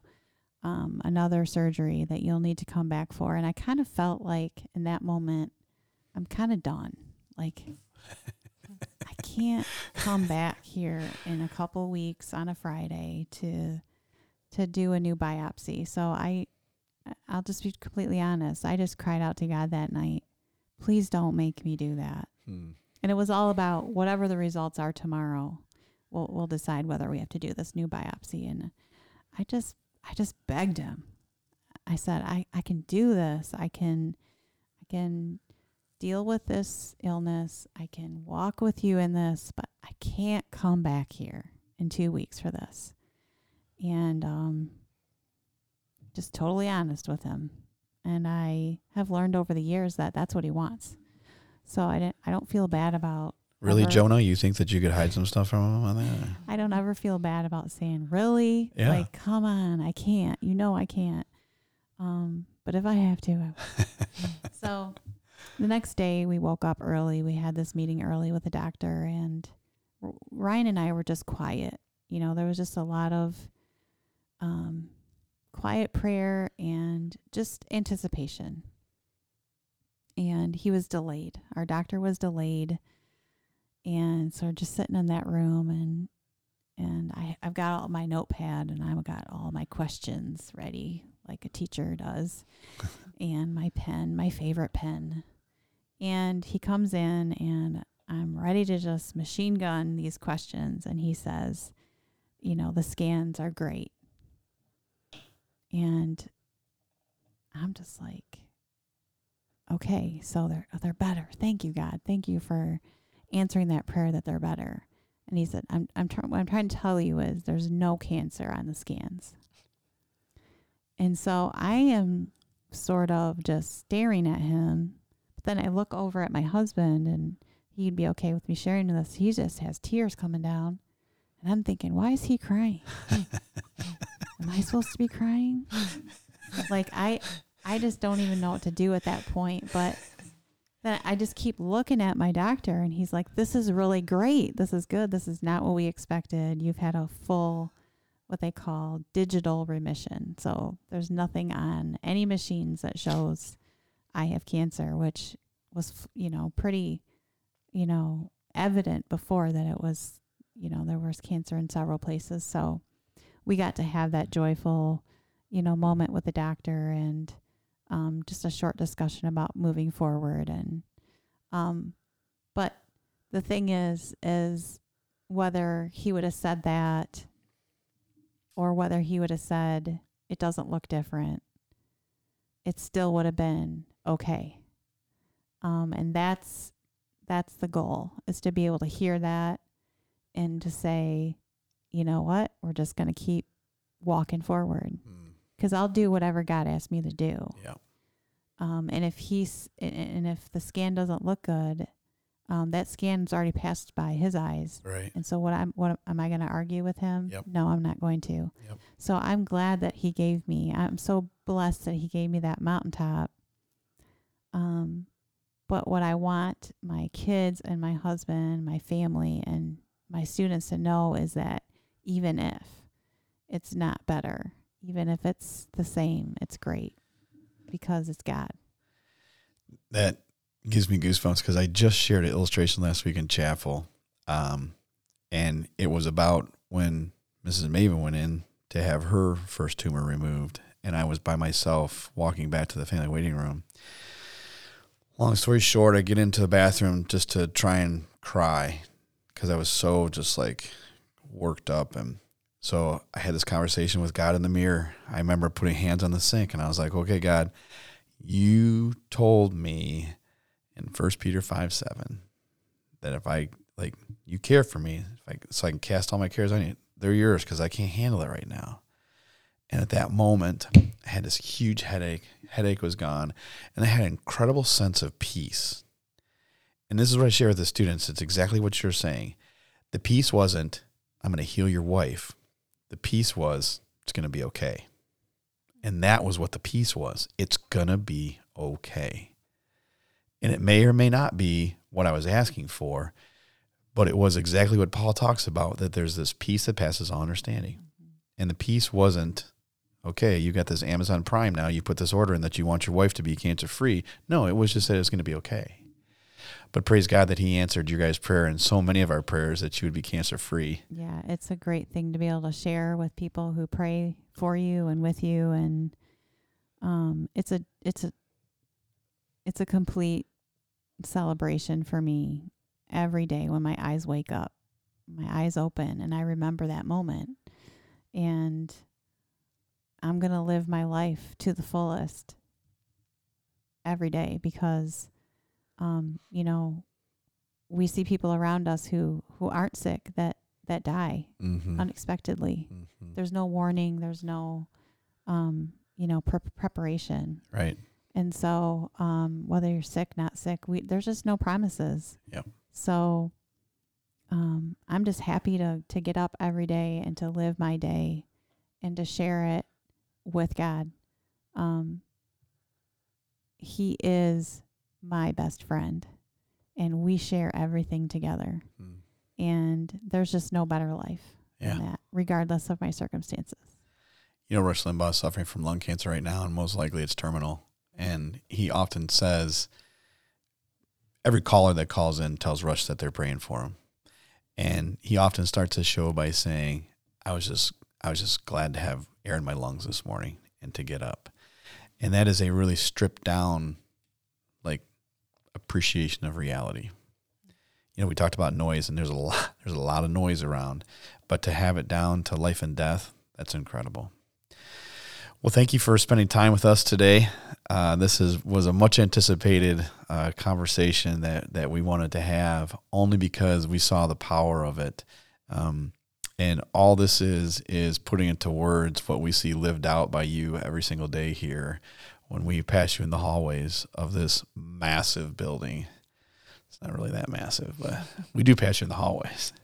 um, another surgery that you'll need to come back for. And I kind of felt like in that moment, I'm kind of done. Like I can't come back here in a couple weeks on a Friday to to do a new biopsy. So I I'll just be completely honest. I just cried out to God that night. Please don't make me do that. Hmm. And it was all about whatever the results are tomorrow. We'll we'll decide whether we have to do this new biopsy. And I just I just begged him. I said, I, I can do this. I can I can deal with this illness. I can walk with you in this, but I can't come back here in two weeks for this. And um, just totally honest with him. And I have learned over the years that that's what he wants. So I didn't. I don't feel bad about. Really, ever, Jonah? You think that you could hide some stuff from him on that? I don't ever feel bad about saying, "Really? Yeah. Like, come on, I can't. You know, I can't." Um, but if I have to, I so the next day we woke up early. We had this meeting early with the doctor, and Ryan and I were just quiet. You know, there was just a lot of um, quiet prayer and just anticipation and he was delayed. Our doctor was delayed. And so we're just sitting in that room and and I, I've got all my notepad and I've got all my questions ready, like a teacher does, and my pen, my favorite pen. And he comes in and I'm ready to just machine gun these questions. And he says, you know, the scans are great. And I'm just like, okay, so they're they're better. Thank you, God. Thank you for answering that prayer that they're better. And he said, I'm I'm trying what I'm trying to tell you is there's no cancer on the scans. And so I am sort of just staring at him. But then I look over at my husband and he'd be okay with me sharing this. He just has tears coming down. And I'm thinking, why is he crying? Am I supposed to be crying? Like I I just don't even know what to do at that point. But then I just keep looking at my doctor, and he's like, This is really great. This is good. This is not what we expected. You've had a full, what they call digital remission. So there's nothing on any machines that shows I have cancer, which was, you know, pretty, you know, evident before that it was, you know, there was cancer in several places. So we got to have that joyful, you know, moment with the doctor and um, just a short discussion about moving forward and um, but the thing is is whether he would have said that or whether he would have said it doesn't look different it still would have been okay. Um, and that's that's the goal is to be able to hear that and to say you know what? We're just going to keep walking forward. Mm because I'll do whatever God asks me to do. Yeah. Um, and if he's and if the scan doesn't look good, um, that scan's already passed by his eyes. Right. And so what I'm what am I going to argue with him? Yep. No, I'm not going to. Yep. So I'm glad that he gave me. I'm so blessed that he gave me that mountaintop. Um, but what I want my kids and my husband, my family, and my students to know is that even if it's not better. Even if it's the same, it's great because it's God. That gives me goosebumps because I just shared an illustration last week in chapel. Um, and it was about when Mrs. Maven went in to have her first tumor removed. And I was by myself walking back to the family waiting room. Long story short, I get into the bathroom just to try and cry because I was so just like worked up. And so I had this conversation with God in the mirror. I remember putting hands on the sink and I was like, okay, God, you told me in First Peter 5 7 that if I like you care for me, if I, so I can cast all my cares on you, they're yours because I can't handle it right now. And at that moment, I had this huge headache. Headache was gone, and I had an incredible sense of peace. And this is what I share with the students. It's exactly what you're saying. The peace wasn't, I'm going to heal your wife. The peace was, it's going to be okay. And that was what the peace was. It's going to be okay. And it may or may not be what I was asking for, but it was exactly what Paul talks about that there's this peace that passes all understanding. And the peace wasn't, okay, you got this Amazon Prime now, you put this order in that you want your wife to be cancer free. No, it was just that it's going to be okay. But praise God that He answered your guys' prayer and so many of our prayers that you would be cancer free. Yeah, it's a great thing to be able to share with people who pray for you and with you, and um, it's a it's a it's a complete celebration for me every day when my eyes wake up, my eyes open, and I remember that moment, and I'm gonna live my life to the fullest every day because um, you know, we see people around us who who aren't sick that that die Mm-hmm. unexpectedly. Mm-hmm. There's no warning. There's no, um, you know, pre- preparation. Right. And so, um, whether you're sick, not sick, we there's just no promises. Yep. So, um, I'm just happy to to get up every day and to live my day, and to share it with God. Um, he is my best friend, and we share everything together. Mm. And there's just no better life Yeah. than that, regardless of my circumstances. You know, Rush Limbaugh is suffering from lung cancer right now, and most likely it's terminal. And he often says, every caller that calls in tells Rush that they're praying for him. And he often starts his show by saying, I was just I was just glad to have air in my lungs this morning and to get up. And that is a really stripped down appreciation of reality. You know, we talked about noise and there's a lot there's a lot of noise around, but to have it down to life and death, that's incredible. Well, thank you for spending time with us today. Uh, this is was a much anticipated uh, conversation that that we wanted to have, only because we saw the power of it. Um, and all this is is putting into words what we see lived out by you every single day here when we pass you in the hallways of this massive building. It's not really that massive, but we do pass you in the hallways.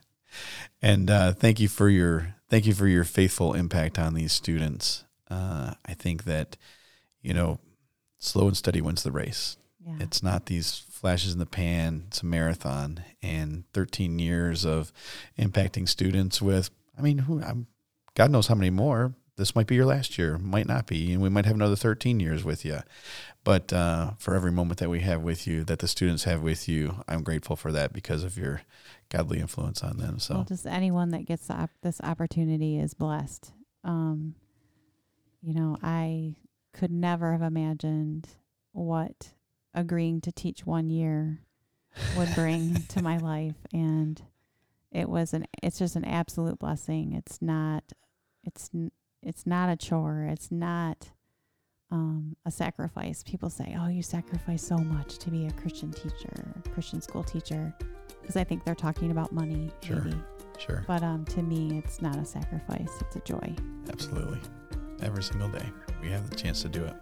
And uh, thank you for your thank you for your faithful impact on these students. Uh, I think that you know, slow and steady wins the race. Yeah. It's not these flashes in the pan. It's a marathon, and 13 years of impacting students with. I mean, who? I'm, God knows how many more. This might be your last year, might not be, and we might have another 13 years with you. But uh, for every moment that we have with you, that the students have with you, I'm grateful for that because of your godly influence on them. So Well, just anyone that gets op- this opportunity is blessed. Um, you know, I could never have imagined what agreeing to teach one year would bring to my life, and it was an. It's just an absolute blessing. It's not. It's it's not a chore. It's not um, a sacrifice. People say, "Oh, you sacrifice so much to be a Christian teacher, Christian school teacher," because I think they're talking about money. Sure. Maybe. sure, But um, to me, it's not a sacrifice; it's a joy. absolutely, every single day we have the chance to do it.